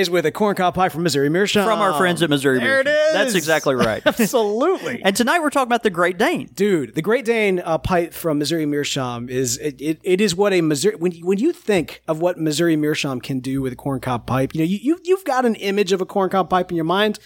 is with a corncob pipe from Missouri Meerschaum. From our friends at Missouri. There it Meerschaum. is. That's exactly right. Absolutely. and tonight we're talking about the Great Dane. Dude, the Great Dane uh, pipe from Missouri Meerschaum is it, it, it is what a Missouri when you, when you think of what Missouri Meerschaum can do with a corncob pipe, you know you, you you've got an image of a corncob pipe in your mind.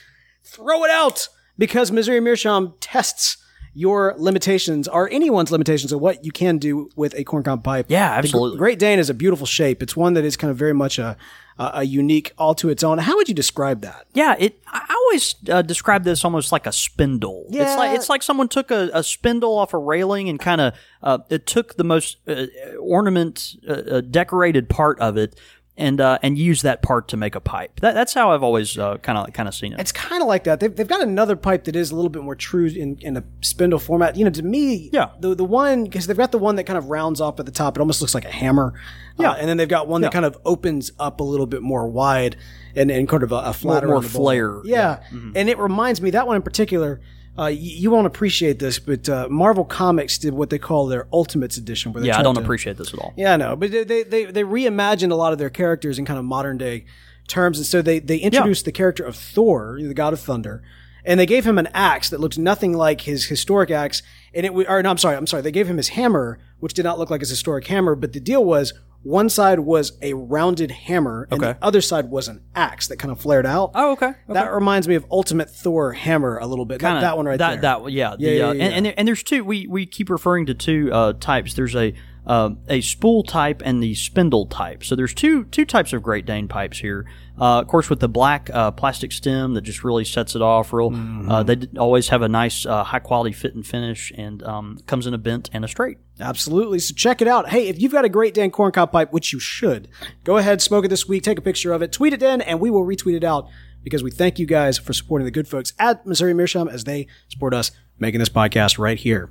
Throw it out because Missouri Meerschaum tests your limitations are anyone's limitations of what you can do with a corncob pipe. Yeah, The absolutely. Great Dane is a beautiful shape. It's one that is kind of very much a a, unique all to its own. How would you describe that? Yeah, it. I I always uh, describe this almost like a spindle. Yeah. It's like it's like someone took a, a spindle off a railing and kind of uh, it took the most uh, ornament uh, uh, decorated part of it and uh, and use that part to make a pipe. That, that's how I've always kind of kind of seen it. It's kind of like that. They've, they've got another pipe that is a little bit more true in, in a spindle format. You know, to me, Yeah. the the one because they've got the one that kind of rounds off at the top. It almost looks like a hammer. Uh, yeah, and then they've got one that kind of opens up a little bit more wide and, and kind of a, a flatter, more bowl. flare. Yeah, mm-hmm. and it reminds me that one in particular. Uh, you, you won't appreciate this, but uh, Marvel Comics did what they call their Ultimates edition. Where they yeah, I don't to- appreciate this at all. yeah, I know, but they, they they reimagined a lot of their characters in kind of modern day terms, and so they they introduced the character of Thor, the god of thunder, and they gave him an axe that looked nothing like his historic axe, and it w- or no, I'm sorry, I'm sorry, they gave him his hammer, which did not look like his historic hammer, but the deal was one side was a rounded hammer, and the other side was an axe that kind of flared out. Oh, okay. That reminds me of Ultimate Thor hammer a little bit. That, Kinda- that one right that, there. That yeah, the, Yeah, yeah, uh, yeah, And, and, there, and there's two. We we keep referring to two uh, types. There's a um, a spool type and the spindle type. So there's two two types of Great Dane pipes here. Uh, of course, with the black uh, plastic stem that just really sets it off. Real, Mm-hmm. uh, they always have a nice uh, high quality fit and finish, and um, comes in a bent and a straight. Absolutely. So check it out. Hey, if you've got a Great Dane corncob pipe, which you should, go ahead, smoke it this week, take a picture of it, tweet it in, and we will retweet it out because we thank you guys for supporting the good folks at Missouri Meerschaum as they support us making this podcast right here.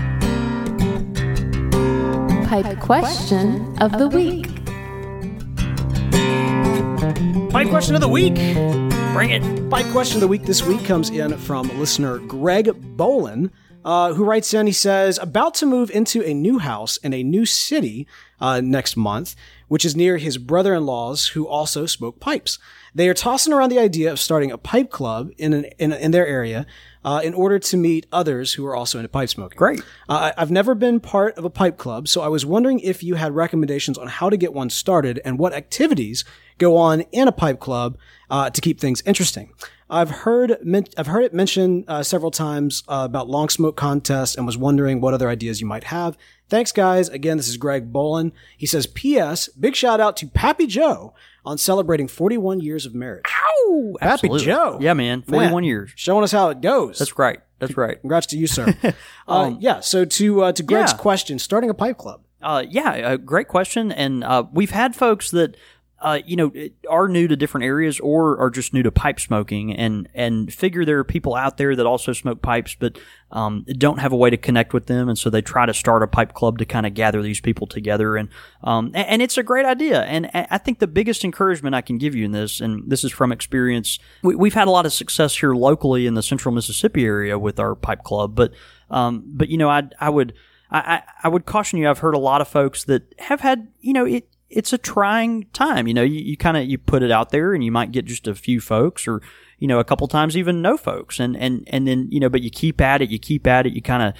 Pipe question of the week. Pipe question of the week. Bring it. Pipe question of the week this week comes in from listener Greg Bolin, uh, who writes in. He says, "About to move into a new house in a new city uh, next month, which is near his brother-in-laws who also smoke pipes. They are tossing around the idea of starting a pipe club in an, in, in their area." Uh, in order to meet others who are also into pipe smoking. Great. Uh, I- I've never been part of a pipe club, so I was wondering if you had recommendations on how to get one started and what activities go on in a pipe club uh, to keep things interesting. I've heard men- I've heard it mentioned uh, several times uh, about long smoke contests and was wondering what other ideas you might have. Thanks, guys. Again, this is Greg Bolin. He says, "P.S. Big shout out to Pappy Joe on celebrating 41 years of marriage. Ow! Pappy Absolutely. Joe. Yeah, man. 41 Man, years. showing us how it goes. That's right. That's right. Congrats to you, sir. uh, yeah. So to uh, to Greg's Um, yeah. question, starting a pipe club. Uh, yeah, a great question. And uh, we've had folks that, uh, you know, are new to different areas or are just new to pipe smoking and, and figure there are people out there that also smoke pipes, but um, don't have a way to connect with them. And so they try to start a pipe club to kind of gather these people together. And, um, and, it's a great idea. And I think the biggest encouragement I can give you in this, and this is from experience, we, we've had a lot of success here locally in the central Mississippi area with our pipe club. But, um, but you know, I, I would, I, I would caution you. I've heard a lot of folks that have had, you know, it, it's a trying time. You know, you, you kind of, you put it out there and you might get just a few folks or, you know, a couple times even no folks. And, and, and then, you know, but you keep at it, you keep at it, you kind of,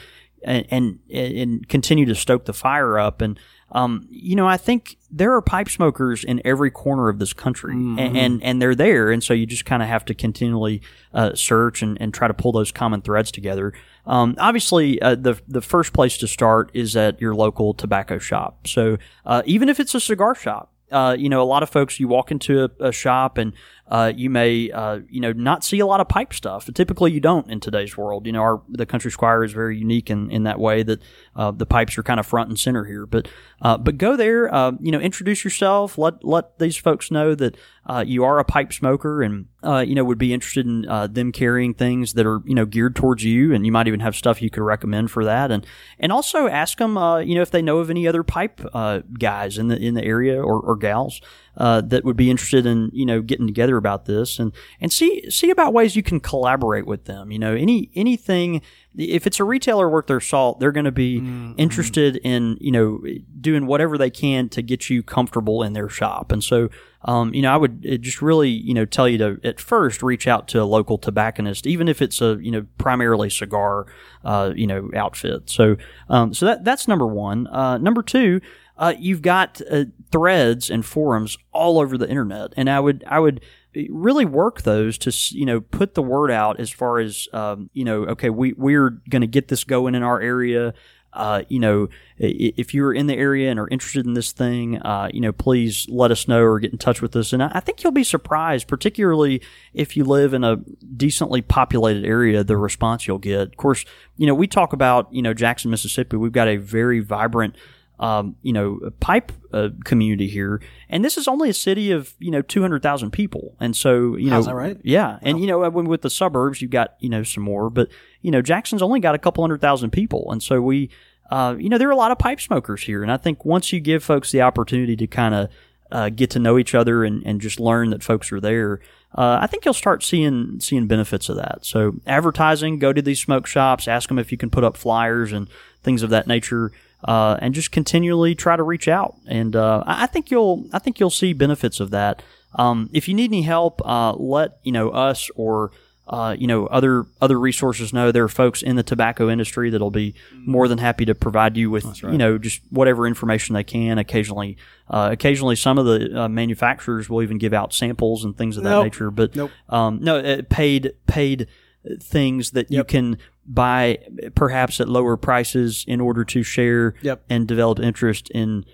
and, and, and continue to stoke the fire up. And, um, you know, I think there are pipe smokers in every corner of this country and, and, and they're there. And so you just kind of have to continually, uh, search and, and try to pull those common threads together. Um, obviously, uh, the the first place to start is at your local tobacco shop. So uh, even if it's a cigar shop, uh, you know, a lot of folks you walk into a, a shop and uh, you may uh, you know not see a lot of pipe stuff. Typically, you don't in today's world. You know, our the Country Squire is very unique in, in that way that uh, the pipes are kind of front and center here. But uh, but go there, uh, you know, introduce yourself. Let let these folks know that uh, you are a pipe smoker and uh, you know would be interested in uh, them carrying things that are you know geared towards you, and you might even have stuff you could recommend for that. And and also ask them, uh, you know, if they know of any other pipe uh, guys in the in the area or, or gals uh, that would be interested in you know getting together about this and and see see about ways you can collaborate with them. You know, any anything if it's a retailer worth their salt, they're going to be interested in you know doing whatever they can to get you comfortable in their shop. And so, um, you know, I would uh, just really you know tell you to at first reach out to a local tobacconist, even if it's a you know primarily cigar uh, you know outfit. So, um, so that that's number one. Uh, number two. Uh, you've got uh, threads and forums all over the internet, and I would I would really work those to you know put the word out as far as um, you know okay we we're going to get this going in our area. Uh, you know if you're in the area and are interested in this thing uh, you know please let us know or get in touch with us. And I, I think you'll be surprised particularly if you live in a decently populated area the response you'll get. Of course you know we talk about you know Jackson Mississippi. We've got a very vibrant um, you know, pipe uh, community here, and this is only a city of you know two hundred thousand people, and so you know, right? Yeah, and you know, when with the suburbs, you've got you know some more, but you know, Jackson's only got a couple hundred thousand people, and so we, uh, you know, there are a lot of pipe smokers here, and I think once you give folks the opportunity to kind of uh, get to know each other and, and just learn that folks are there. Uh, I think you'll start seeing seeing benefits of that. So advertising, go to these smoke shops, ask them if you can put up flyers and things of that nature, uh, and just continually try to reach out. And uh, I think you'll I think you'll see benefits of that. Um, if you need any help, uh, let you know us or uh, you know other other resources know. There are folks in the tobacco industry that'll be more than happy to provide you with you know just whatever information they can. Occasionally, uh, occasionally some of the uh, manufacturers will even give out samples and things of that Nope. nature. But Nope. um, no, paid paid things that you can buy perhaps at lower prices in order to share Yep. and develop interest in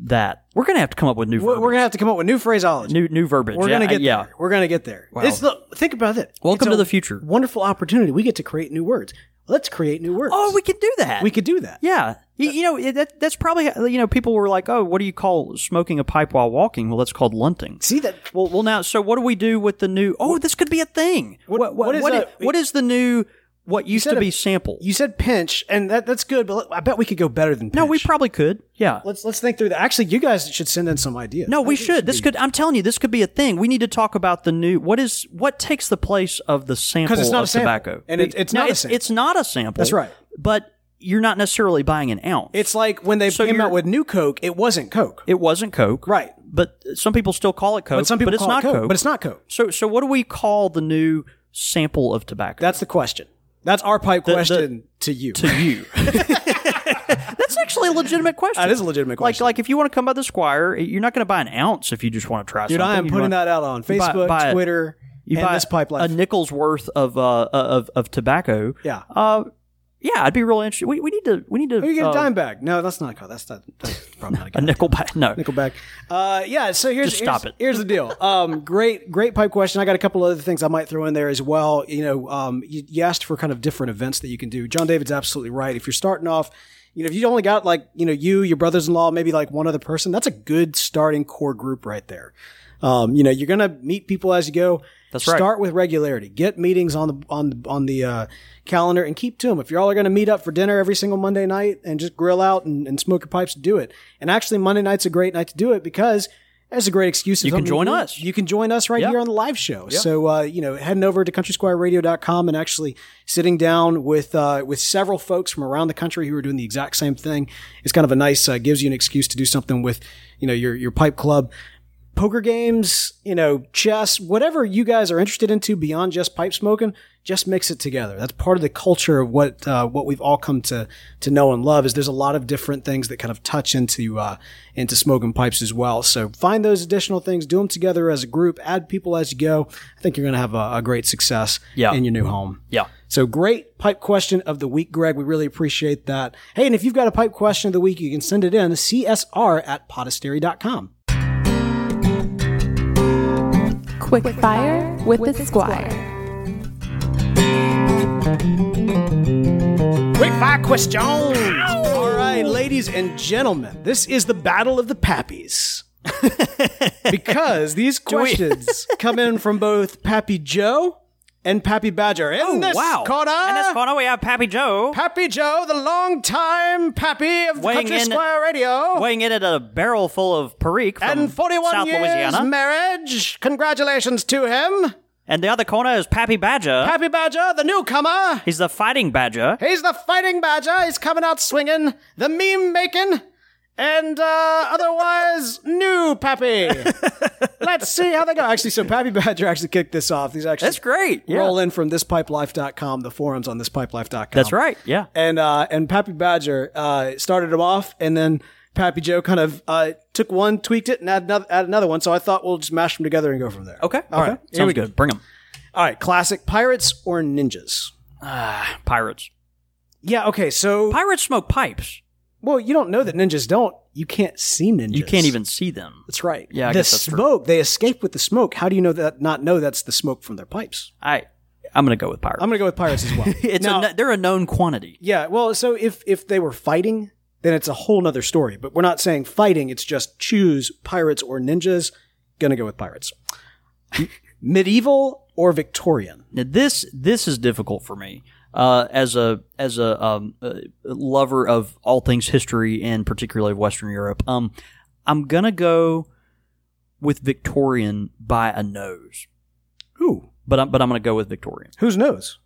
that. We're gonna have to come up with new We're, verbiage. we're gonna have to come up with new phraseology. new new verbiage. We're Yeah, gonna I- get yeah. there. We're gonna get there. It's the, think about it. Welcome It's to the future. Wonderful opportunity. We get to create new words. Let's create new words. Oh, we could do that. we could do that. Yeah, you, you know that that's probably you know people were like, oh, what do you call smoking a pipe while walking? Well, that's called lunting. See that? Well, well, now, so what do we do with the new? Oh, this could be a thing. What- what, what is what a- is, what is the new? What used to a- be sample. You said pinch, and that that's good, but I bet we could go better than pinch. no, we probably could. Yeah. let's let's think through that. Actually, you guys should send in some ideas. No, I we should. This be- could. I'm telling you, this could be a thing. We need to talk about the new. What is what takes the place of the sample it's not of a tobacco? And it- it's No, not a it's, sample. It's not a sample. That's right. But you're not necessarily buying an ounce. It's like when they So came out with new Coke, it wasn't Coke, it wasn't Coke, right? But some people still call it Coke. But some people it's call not it Coke, Coke. but it's not Coke. So, so what do we call the new sample of tobacco? That's the question. That's our pipe The- the- question to you. to you. That's actually a legitimate question. That is a legitimate question. like like if you want to come by the Squire, you're not going to buy an ounce if you just want to try Dude, something. I am You putting want- that out on you buy- Facebook, buy a- Twitter, You and buy this pipe a nickel's worth of uh of of tobacco. Yeah. Uh, yeah, I'd be really interested. We, we need to we need to Or you get uh, a dime bag. No, that's not. That's not. That's probably not a a nickel back. No, Nickelback. Uh, yeah. So here's Just stop here's, it. Here's the deal. Um, great, great pipe question. I got a couple other things I might throw in there as well. You know, um, you, you asked for kind of different events that you can do. John David's absolutely right. If you're starting off, you know, if you only got like you know you, your brothers-in-law, maybe like one other person, that's a good starting core group right there. Um, you know, you're gonna meet people as you go. That's right. Start with regularity. Get meetings on the on on the uh, calendar and keep to them. If you're all are going to meet up for dinner every single Monday night and just grill out and, and smoke your pipes, do it. And actually, Monday night's a great night to do it because it's a great excuse. You can join us. You can join us right here on the live show. So uh, you know, heading over to countrysquireradio.com and actually sitting down with uh, with several folks from around the country who are doing the exact same thing. It's kind of a nice uh, gives you an excuse to do something with you know your your pipe club poker games, you know, chess, whatever you guys are interested into beyond just pipe smoking, just mix it together. That's part of the culture of what uh, what we've all come to to know and love. Is there's a lot of different things that kind of touch into uh, into smoking pipes as well. So find those additional things, do them together as a group, add people as you go. I think you're going to have a, a great success Yeah. in your new home. yeah. So great pipe question of the week, Greg. We really appreciate that. Hey, and if you've got a pipe question of the week, you can send it in csr at podastery.com. Quick fire with the squire. Quick fire question. All right, ladies and gentlemen, this is the battle of the pappies. because these questions come in from both Pappy Joe and Pappy Badger. In oh, this wow. corner, In this corner, we have Pappy Joe Pappy Joe, the longtime Pappy of Weighing Country in- Squire Radio. weighing in at a barrel full of Perique from and 41 South years Louisiana. marriage. Congratulations to him. and the other corner is Pappy Badger. Pappy Badger, the newcomer. He's the fighting badger. He's the fighting badger. He's coming out swinging, the meme making, and uh, otherwise new Pappy. Let's see how they go. Actually, so Pappy Badger actually kicked this off. These actually That's great. Yeah. roll in from thispipelife.com, the forums on thispipelife.com. That's right. Yeah. And uh, and Pappy Badger uh, started him off, and then Pappy Joe kind of uh, took one, tweaked it, and added another, added another one. So I thought we'll just mash them together and go from there. Okay. All right. Here we Sounds go. good. Bring them. All right, classic pirates or ninjas. Pirates. Yeah. Okay. So Pirates smoke pipes. Well, you don't know that ninjas don't. You can't see ninjas. You can't even see them. That's right. Yeah, I the guess that's true. smoke. They escape with the smoke. How do you know that? Not know that's the smoke from their pipes. I. I'm gonna go with pirates. I'm gonna go with pirates as well. it's Now- a kn- they're a known quantity. yeah. Well, so if if they were fighting, then it's a whole nother story. But we're not saying fighting. It's just choose pirates or ninjas. Gonna go with pirates. Medieval or Victorian? Now this this is difficult for me uh, as a as a um, uh, lover of all things history and particularly of Western Europe. Um, I'm gonna go with Victorian by a nose, Who? but I'm but I'm gonna go with Victorian. Whose nose?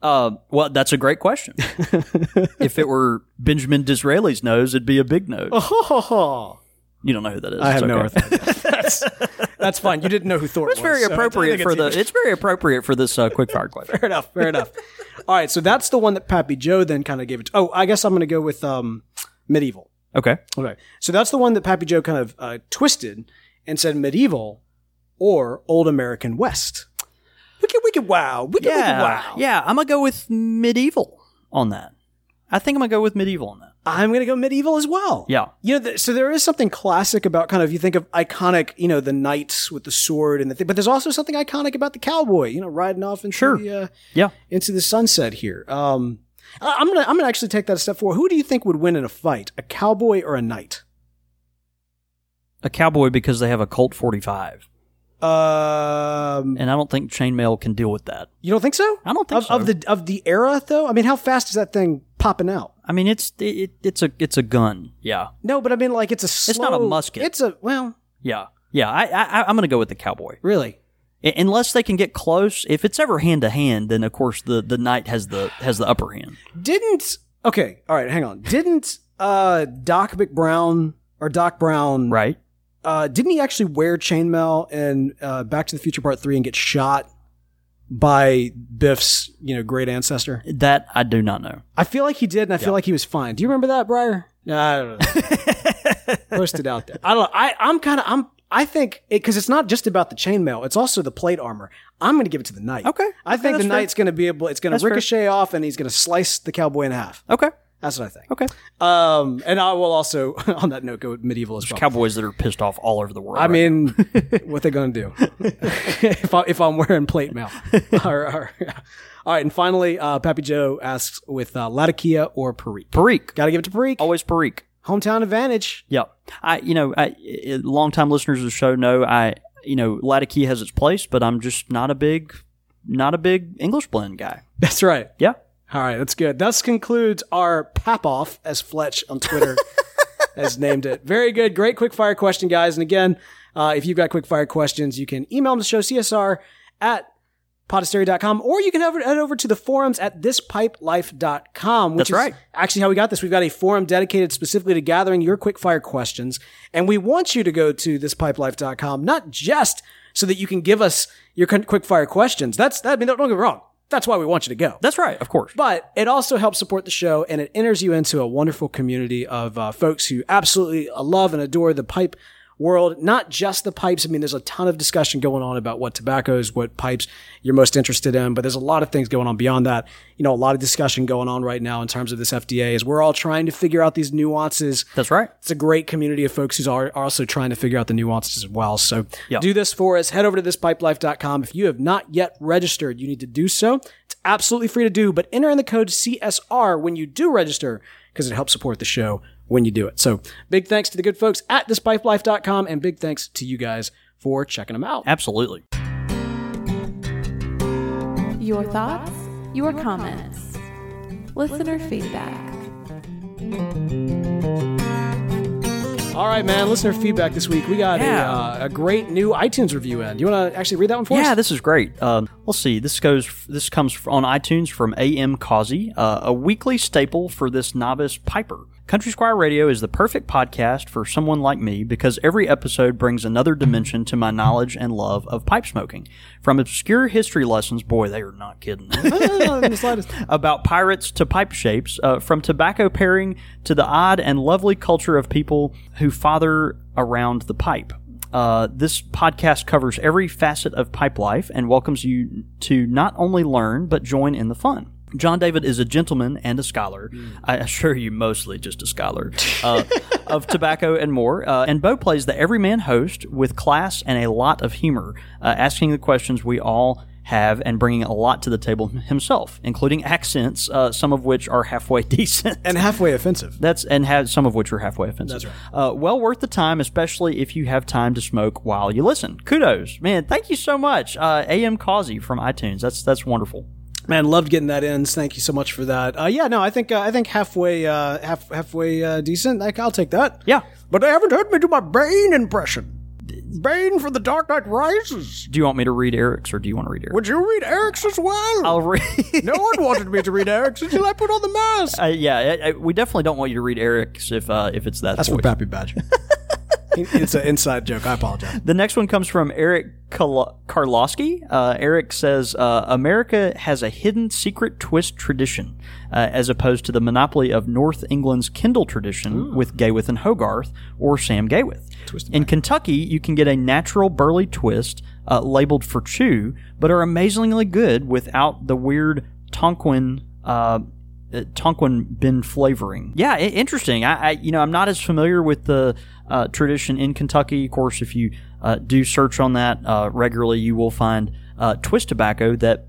Uh, well, that's a great question. if it were Benjamin Disraeli's nose, it'd be a big nose. Oh, You don't know who that is. I have It's no okay. idea. that's, that's fine. You didn't know who Thor It's was. very so appropriate think for the. it's- It's very appropriate for this uh, quick fire question. Fair enough. Fair enough. All right, so that's the one that Pappy Joe then kind of gave it. To. Oh, I guess I'm going to go with um, medieval. Okay. Okay, so that's the one that Pappy Joe kind of uh, twisted and said medieval or old American West. Wicked, wicked, wow, wicked, wicked, Yeah. wow. Yeah. I'm gonna go with medieval on that. I think I'm gonna go with medieval on that. I'm going to go medieval as well. Yeah. You know, th- so there is something classic about kind of you think of iconic, you know, the knights with the sword and the thing, but there's also something iconic about the cowboy, you know, riding off into Sure. the uh, Yeah. into the sunset here. Um, I'm gonna I'm gonna actually take that a step forward. Who do you think would win in a fight, a cowboy or a knight? A cowboy because they have a Colt 45. Um, and I don't think chainmail can deal with that. you don't think so? I don't think of, so. Of the of the era, though. I mean, how fast is that thing popping out? I mean, it's it, it's a it's a gun. Yeah, No, but I mean, like it's a. Slow, It's not a musket. It's a well, yeah, yeah. I, I I'm gonna go with the cowboy. really. I- Unless they can get close. If it's ever hand to hand, then of course the the knight has the has the upper hand. Didn't okay? All right, hang on. Didn't uh Doc McBrown or Doc Brown? Right. Uh, didn't he actually wear chainmail in uh, Back to the Future Part Three and get shot by Biff's you know great ancestor? That I do not know. I feel like he did, and I feel like he was fine. Do you remember that, Briar? Yeah, I don't know. Post it out there. I don't. know. I I'm kind of I'm. I think because it's not just about the chainmail; it's also the plate armor. I'm going to give it to the knight. Okay. I think that's the fair. knight's going to be able. It's going to That's fair. ricochet off, and he's going to slice the cowboy in half. Okay. That's what I think. Okay. Um, and I will also, on that note, go with medieval as well. Cowboys that are pissed off all over the world. I right mean, what they gonna do if I if I'm wearing plate mail? Or- or- all right, and finally, uh, Pappy Joe asks with uh, Latakia or Perique. Perique. Got to give it to Perique. Always Perique. Hometown advantage. Yeah. I, you know, I, I, longtime listeners of the show know I, you know, Latakia has its place, but I'm just not a big, not a big English blend guy. That's right. Yeah. All right, that's good. Thus concludes our pap off, as Fletch on Twitter has named it. Very good. Great quick fire question, guys. And again, uh, if you've got quick fire questions, you can email them to show CSR at podastery.com or you can head over, to the forums at thispipelife.com, which That's is right. actually how we got this. We've got a forum dedicated specifically to gathering your quick fire questions. And we want you to go to thispipelife.com, not just so that you can give us your quick fire questions. That's, that, I mean, don't get me wrong. That's why we want you to go. That's right. Of course. But it also helps support the show and it enters you into a wonderful community of uh, folks who absolutely love and adore the pipe world, not just the pipes. I mean, there's a ton of discussion going on about what tobaccos, what pipes you're most interested in, but there's a lot of things going on beyond that. You know, a lot of discussion going on right now in terms of this FDA is we're all trying to figure out these nuances. That's right. It's a great community of folks who are also trying to figure out the nuances as well. So Yeah. do this for us. Head over to thispipelife.com. If you have not yet registered, you need to do so. It's absolutely free to do, but enter in the code CSR when you do register because it helps support the show when you do it. So big thanks to the good folks at thispipelife.com and big thanks to you guys for checking them out. Absolutely. Your thoughts, your comments, listener feedback. All right, man. Listener feedback this week. We got Yeah. a, uh, a great new iTunes review in. Do you want to actually read that one for us? Yeah, this is great. Um, let's see. This goes. This comes on iTunes from A.M. Causey, uh, a weekly staple for this novice piper. Country Squire Radio is the perfect podcast for someone like me because every episode brings another dimension to my knowledge and love of pipe smoking. From obscure history lessons, boy, they are not kidding. Not in the slightest. about pirates to pipe shapes, uh, from tobacco pairing to the odd and lovely culture of people who father around the pipe. Uh, this podcast covers every facet of pipe life and welcomes you to not only learn but join in the fun. John David is a gentleman and a scholar. I assure you, mostly just a scholar uh, of tobacco and more. Uh, and Bo plays the everyman host with class and a lot of humor, uh, asking the questions we all have and bringing a lot to the table himself, including accents, uh, some of which are halfway decent. And halfway offensive. That's and have some of which are halfway offensive. That's right. Uh, well worth the time, especially if you have time to smoke while you listen. Kudos, man! Thank you so much, uh, A.M. Causey from iTunes. That's that's wonderful. Man, loved getting that in. Thank you so much for that. Uh, yeah, no, I think uh, I think halfway uh, half halfway uh, decent. Like, I'll take that. Yeah. but they haven't heard me do my Bane impression. Bane for the Dark Knight Rises. Do you want me to read Eric's, or do you want to read Eric's? Would you read Eric's as well? I'll read. no one wanted me to read Eric's until I put on the mask. Uh, yeah, I, I, we definitely don't want you to read Eric's if uh, if it's that. That's voice. for Pappy Badger. it's an inside joke. I apologize. The next one comes from Eric Karl- Karlowski. Uh, Eric says uh, America has a hidden secret twist tradition, uh, as opposed to the monopoly of North England's Kendal tradition with Gawith and Hoggarth or Sam Gawith. In Kentucky, you can get a natural burley twist uh, labeled for chew, but are amazingly good without the weird Tonquin. Uh, uh, Tonquin bean flavoring. Yeah, interesting. I, I, you know, I'm not as familiar with the uh, tradition in Kentucky. Of course, if you uh, do search on that uh, regularly, you will find uh, twist tobacco that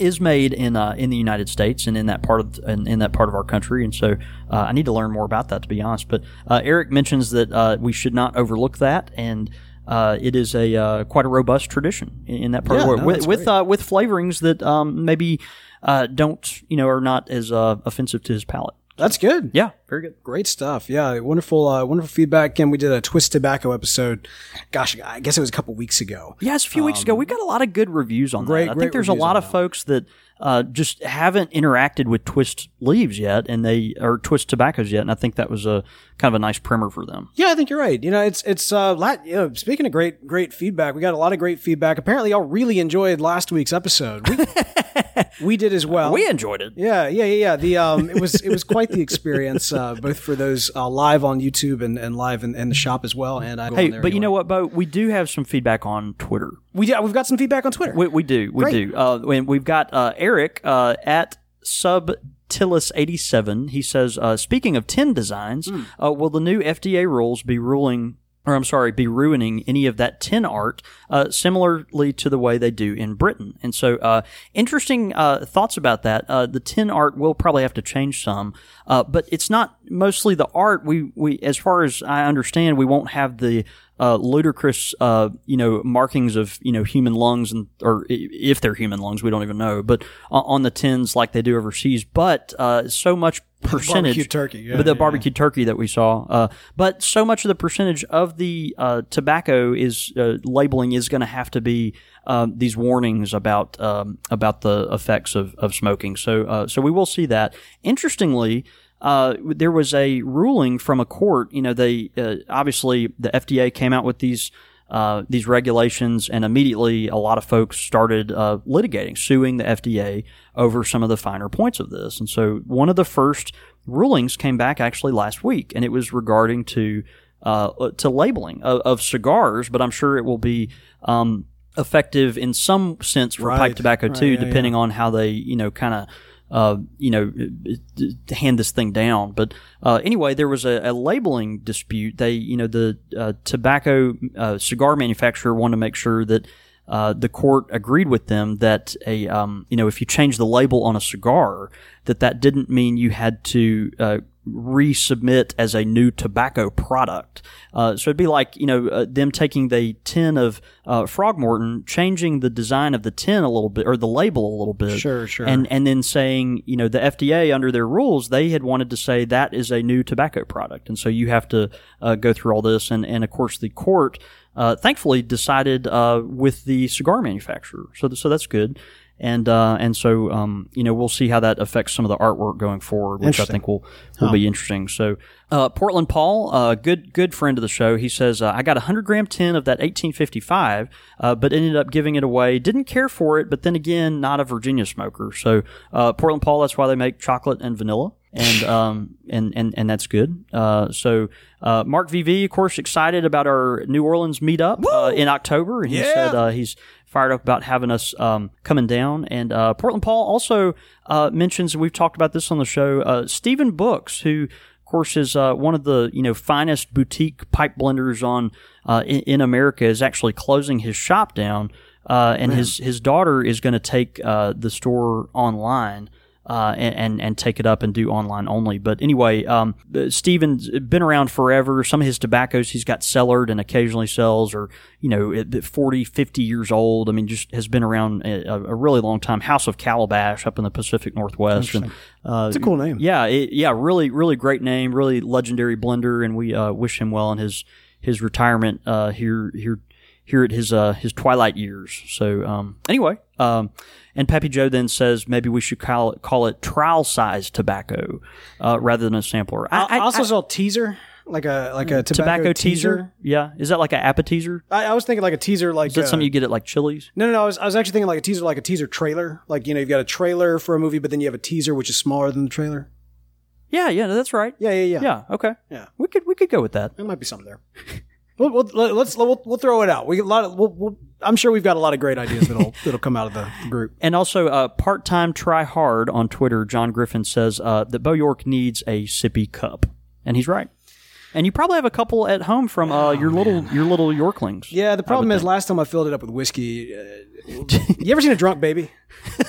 is made in uh, in the United States and in that part of in, in that part of our country. And so, uh, I need to learn more about that to be honest. But uh, Eric mentions that uh, we should not overlook that and. uh, it is a uh, quite a robust tradition in, in that part Yeah, of the world no, with with, uh, with flavorings that um, maybe uh, don't you know are not as uh, offensive to his palate. That's good. Yeah, very good. Great stuff. Yeah, wonderful, uh, wonderful feedback. Again, we did a Twist Tobacco episode. Gosh, I guess it was a couple weeks ago. Yeah, it's a few weeks ago. We got a lot of good reviews on Um, great- that. I great think there's a lot of that. folks that uh, just haven't interacted with Twist leaves yet, and they or Twist tobaccos yet, and I think that was a kind of a nice primer for them. Yeah, I think you're right. You know, it's it's uh, lat, you know, speaking of great great feedback, we got a lot of great feedback. Apparently, y'all really enjoyed last week's episode. We, we did as well. We enjoyed it. Yeah, yeah, yeah, yeah. The um, it was it was quite the experience, uh, both for those uh, live on YouTube and, and live in, in the shop as well. And I Hey, but you know what, Bo? We do have some feedback on Twitter. we yeah, we've got some feedback on Twitter. We, we do, we Great. do. Uh, and we've got uh, Eric uh, at Subtilis87. He says, uh, speaking of tin designs, Hmm. uh, will the new FDA rules be ruling? Or I'm sorry, be ruining any of that tin art, uh, similarly to the way they do in Britain. And so, uh, interesting uh, thoughts about that. Uh, the tin art will probably have to change some, uh, but it's not mostly the art. We, we, as far as I understand, we won't have the uh, ludicrous, you know, markings of you know human lungs and or if they're human lungs, we don't even know. But on, the tins like they do overseas, but so much percentage Barbecue turkey, yeah, but the yeah, barbecue turkey that we saw. Uh, but so much of the percentage of the uh, tobacco is uh, labeling is going to have to be um, these warnings about um, about the effects of, of smoking. So uh, so we will see that. Interestingly. Uh, there was a ruling from a court. You know, they uh, obviously the FDA came out with these uh, these regulations, and immediately a lot of folks started uh, litigating, suing the FDA over some of the finer points of this. And so one of the first rulings came back actually last week, and it was regarding to uh, to labeling of, of cigars, but I'm sure it will be. Um, effective in some sense for Right. pipe tobacco Right, too, yeah, depending on how they, you know, kind of uh, you know, hand this thing down. But uh, anyway, there was a, a labeling dispute. They, you know, the uh, tobacco uh, cigar manufacturer wanted to make sure that uh, the court agreed with them that a, um, you know, if you change the label on a cigar, that that didn't mean you had to uh, resubmit as a new tobacco product. Uh, so it'd be like you know uh, them taking the tin of uh, Frogmorton, changing the design of the tin a little bit or the label a little bit, Sure, sure. and and then saying you know the FDA under their rules they had wanted to say that is a new tobacco product, and so you have to uh, go through all this, and and of course the court. Uh, thankfully, decided uh, with the cigar manufacturer, so th- so that's good, and uh, and so um, you know we'll see how that affects some of the artwork going forward, which I think will will be interesting. So uh, Portland Paul, uh, good good friend of the show, he says uh, I got a hundred gram tin of that 1855, uh, but ended up giving it away. Didn't care for it, but then again, not a Virginia smoker. So uh, Portland Paul, that's why they make chocolate and vanilla. And um and and and that's good. Uh, so uh, Mark VV, of course, excited about our New Orleans meetup uh, in October. And he Yeah. said uh, he's fired up about having us um, coming down. And uh, Portland Paul also uh, mentions we've talked about this on the show. Uh, Stephen Books, who of course is uh, one of the you know finest boutique pipe blenders on uh, in, in America, is actually closing his shop down. Uh, and his his daughter is going to take uh, the store online uh, and, and and take it up and do online only. But anyway, um, uh, Steven's been around forever. Some of his tobaccos he's got cellared and occasionally sells, or you know, at 40, 50 years old. I mean, just has been around a, a really long time. House of Calabash up in the Pacific Northwest, and uh, It's a cool name. yeah, it, yeah, really, really great name, really legendary blender, and we uh, wish him well in his his retirement uh, here here here at his uh, his twilight years. So um, anyway, um, and Pappy Joe then says maybe we should call it call it trial size tobacco uh, rather than a sampler. I, I, also I- saw teaser, like a like a tobacco, tobacco teaser. Yeah, is that like an appetizer? I, I was thinking like a teaser, like Is that uh, something you get at like Chili's? No, no, no. I was, I was actually thinking like a teaser, like a teaser trailer. Like you know, you've got a trailer for a movie, but then you have a teaser which is smaller than the trailer. Yeah, yeah, that's right. Yeah, yeah, yeah. Yeah, okay. Yeah. we could we could go with that. There might be something there. we'll, we'll, let's we'll, we'll throw it out. We a lot of. We'll, we'll, I'm sure we've got a lot of great ideas that'll that'll come out of the group. And also, uh, part time try hard on Twitter. John Griffin says uh, that Bo York needs a sippy cup, and he's right. And you probably have a couple at home from uh, your little your little Yorklings. Yeah, the problem is last time I filled it up with whiskey. Uh, you ever seen a drunk baby?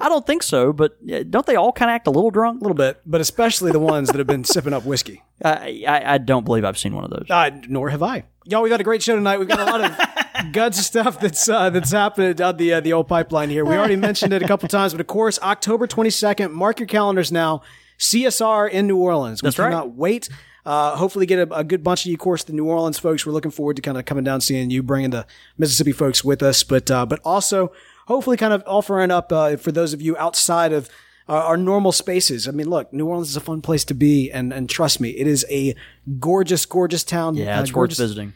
I don't think so, but don't they all kind of act a little drunk? A little bit, but especially the ones that have been sipping up whiskey. I, I I don't believe I've seen one of those. Uh, nor have I. Y'all, we've got a great show tonight. We've got a lot of guts stuff that's uh, that's happening down the uh, the old pipeline here. We already mentioned it a couple times, but of course, October 22nd. Mark your calendars now. CSR in New Orleans. We That's right. cannot wait. Uh, hopefully, get a, a good bunch of you, of course, the New Orleans folks. We're looking forward to kind of coming down, seeing you, bringing the Mississippi folks with us, but uh, but also hopefully kind of offering up uh, for those of you outside of uh, our normal spaces. I mean, look, New Orleans is a fun place to be, and and trust me, it is a gorgeous, gorgeous town. Yeah, uh, it's worth gorgeous- visiting.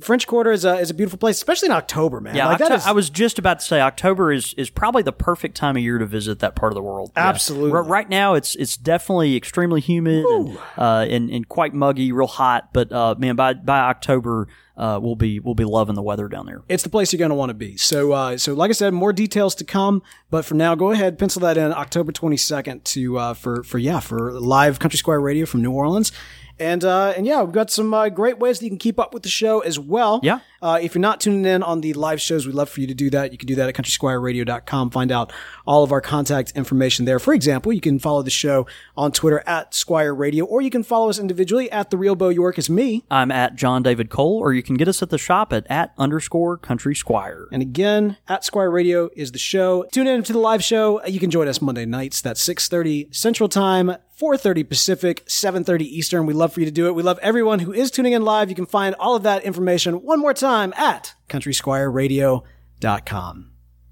French Quarter is a is a beautiful place, especially in October, man. Yeah, like Octo- is, I was just about to say October is is probably the perfect time of year to visit that part of the world. Yeah. Absolutely. R- right now, it's it's definitely extremely humid and, uh, and and quite muggy, real hot. But uh, man, by by October, uh, we'll be we'll be loving the weather down there. it's the place you're going to want to be. So, uh, so like I said, more details to come. But for now, go ahead, pencil that in October 22nd to uh, for for yeah for live Country Squire Radio from New Orleans. And uh, and yeah, we've got some uh, great ways that you can keep up with the show as well. Yeah. Uh, if you're not tuning in on the live shows, we'd love for you to do that. You can do that at countrysquireradio.com. Find out all of our contact information there. For example, you can follow the show on Twitter at Squire Radio, or you can follow us individually at the Real Bo York is me. I'm at John David Cole, or you can get us at the shop at at underscore Country Squire. And again, at Squire Radio is the show. Tune in to the live show. You can join us Monday nights. That's 6.30 Central Time, 4.30 Pacific, 7.30 Eastern. We love for you to do it. We love everyone who is tuning in live. You can find all of that information one more time at countrysquireradio.com.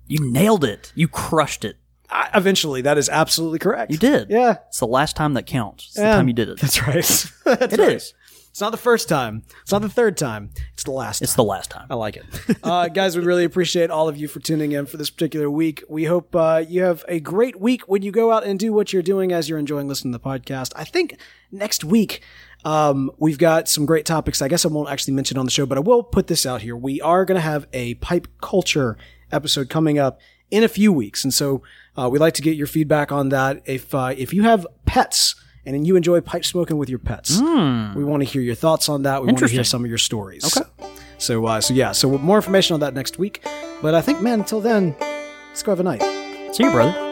You nailed it. You crushed it. I, eventually, that is absolutely correct. You did. Yeah. It's the last time that counts. It's the time you did it. That's right. That's It right. is. It's not the first time. It's not the third time. It's the last It's the last time. I like it. Uh, guys, we really appreciate all of you for tuning in for this particular week. We hope uh, you have a great week when you go out and do what you're doing as you're enjoying listening to the podcast. I think next week um, we've got some great topics. I guess I won't actually mention on the show, but I will put this out here. We are going to have a pipe culture episode coming up in a few weeks, and so uh, we'd like to get your feedback on that. If uh, if you have pets. And you enjoy pipe smoking with your pets. We want to hear your thoughts on that. We want to hear some of your stories. Okay. So, uh, so yeah, so more information on that next week. But I think, man, until then, let's go have a night. See you, brother.